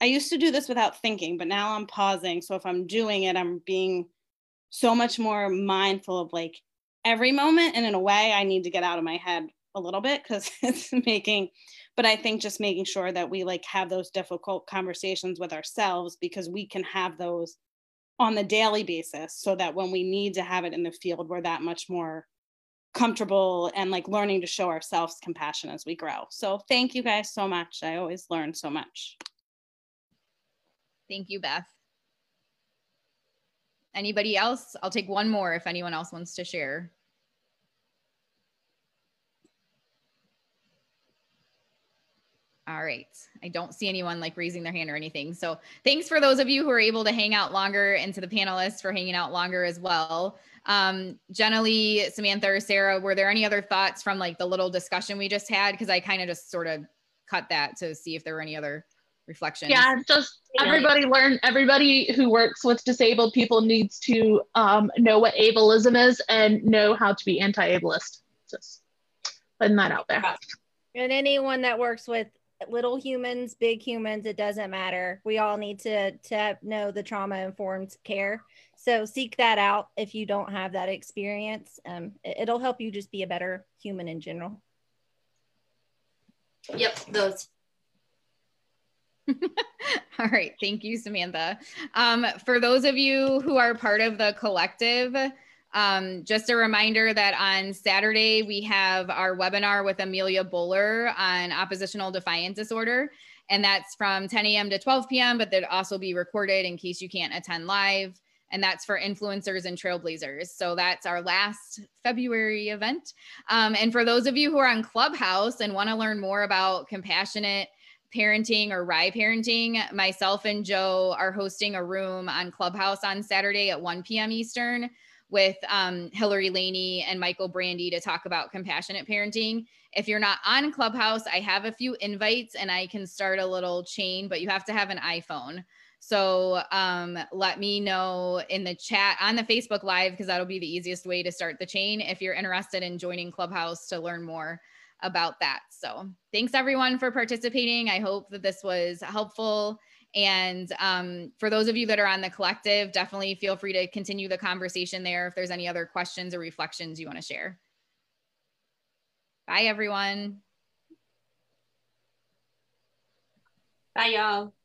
I used to do this without thinking, but now I'm pausing. So if I'm doing it, I'm being so much more mindful of like every moment. And in a way, I need to get out of my head a little bit because it's making, but I think just making sure that we like have those difficult conversations with ourselves because we can have those on the daily basis so that when we need to have it in the field, we're that much more comfortable and like learning to show ourselves compassion as we grow. So thank you guys so much. I always learn so much. Thank you, Beth. Anybody else? I'll take one more if anyone else wants to share. All right. I don't see anyone like raising their hand or anything. So thanks for those of you who are able to hang out longer and to the panelists for hanging out longer as well. Um, generally, Samantha or Sarah, were there any other thoughts from like the little discussion we just had? Because I kind of just sort of cut that to see if there were any other reflections. Yeah, just everybody learn. Everybody who works with disabled people needs to um, know what ableism is and know how to be anti-ableist. Just putting that out there. And anyone that works with little humans, big humans, it doesn't matter. We all need to to know the trauma informed care. So seek that out if you don't have that experience. Um, it, will help you just be a better human in general. Yep, those. all right, thank you, Samantha. Um, for those of you who are part of the collective, um, just a reminder that on Saturday, we have our webinar with Amelia Bowler on oppositional defiant disorder. And that's from 10 a.m. to 12 p.m., but they'd also be recorded in case you can't attend live. And that's for influencers and trailblazers. So that's our last February event. Um, and for those of you who are on Clubhouse and want to learn more about compassionate parenting or RIE parenting, myself and Joe are hosting a room on Clubhouse on Saturday at 1 p.m. Eastern with um, Hillary Laney and Michael Brandy to talk about compassionate parenting. If you're not on Clubhouse, I have a few invites and I can start a little chain, but you have to have an iPhone. So um, let me know in the chat on the Facebook Live because that'll be the easiest way to start the chain if you're interested in joining Clubhouse to learn more about that. So thanks everyone for participating. I hope that this was helpful and um, for those of you that are on the collective, definitely feel free to continue the conversation there if there's any other questions or reflections you want to share. Bye, everyone. Bye, y'all.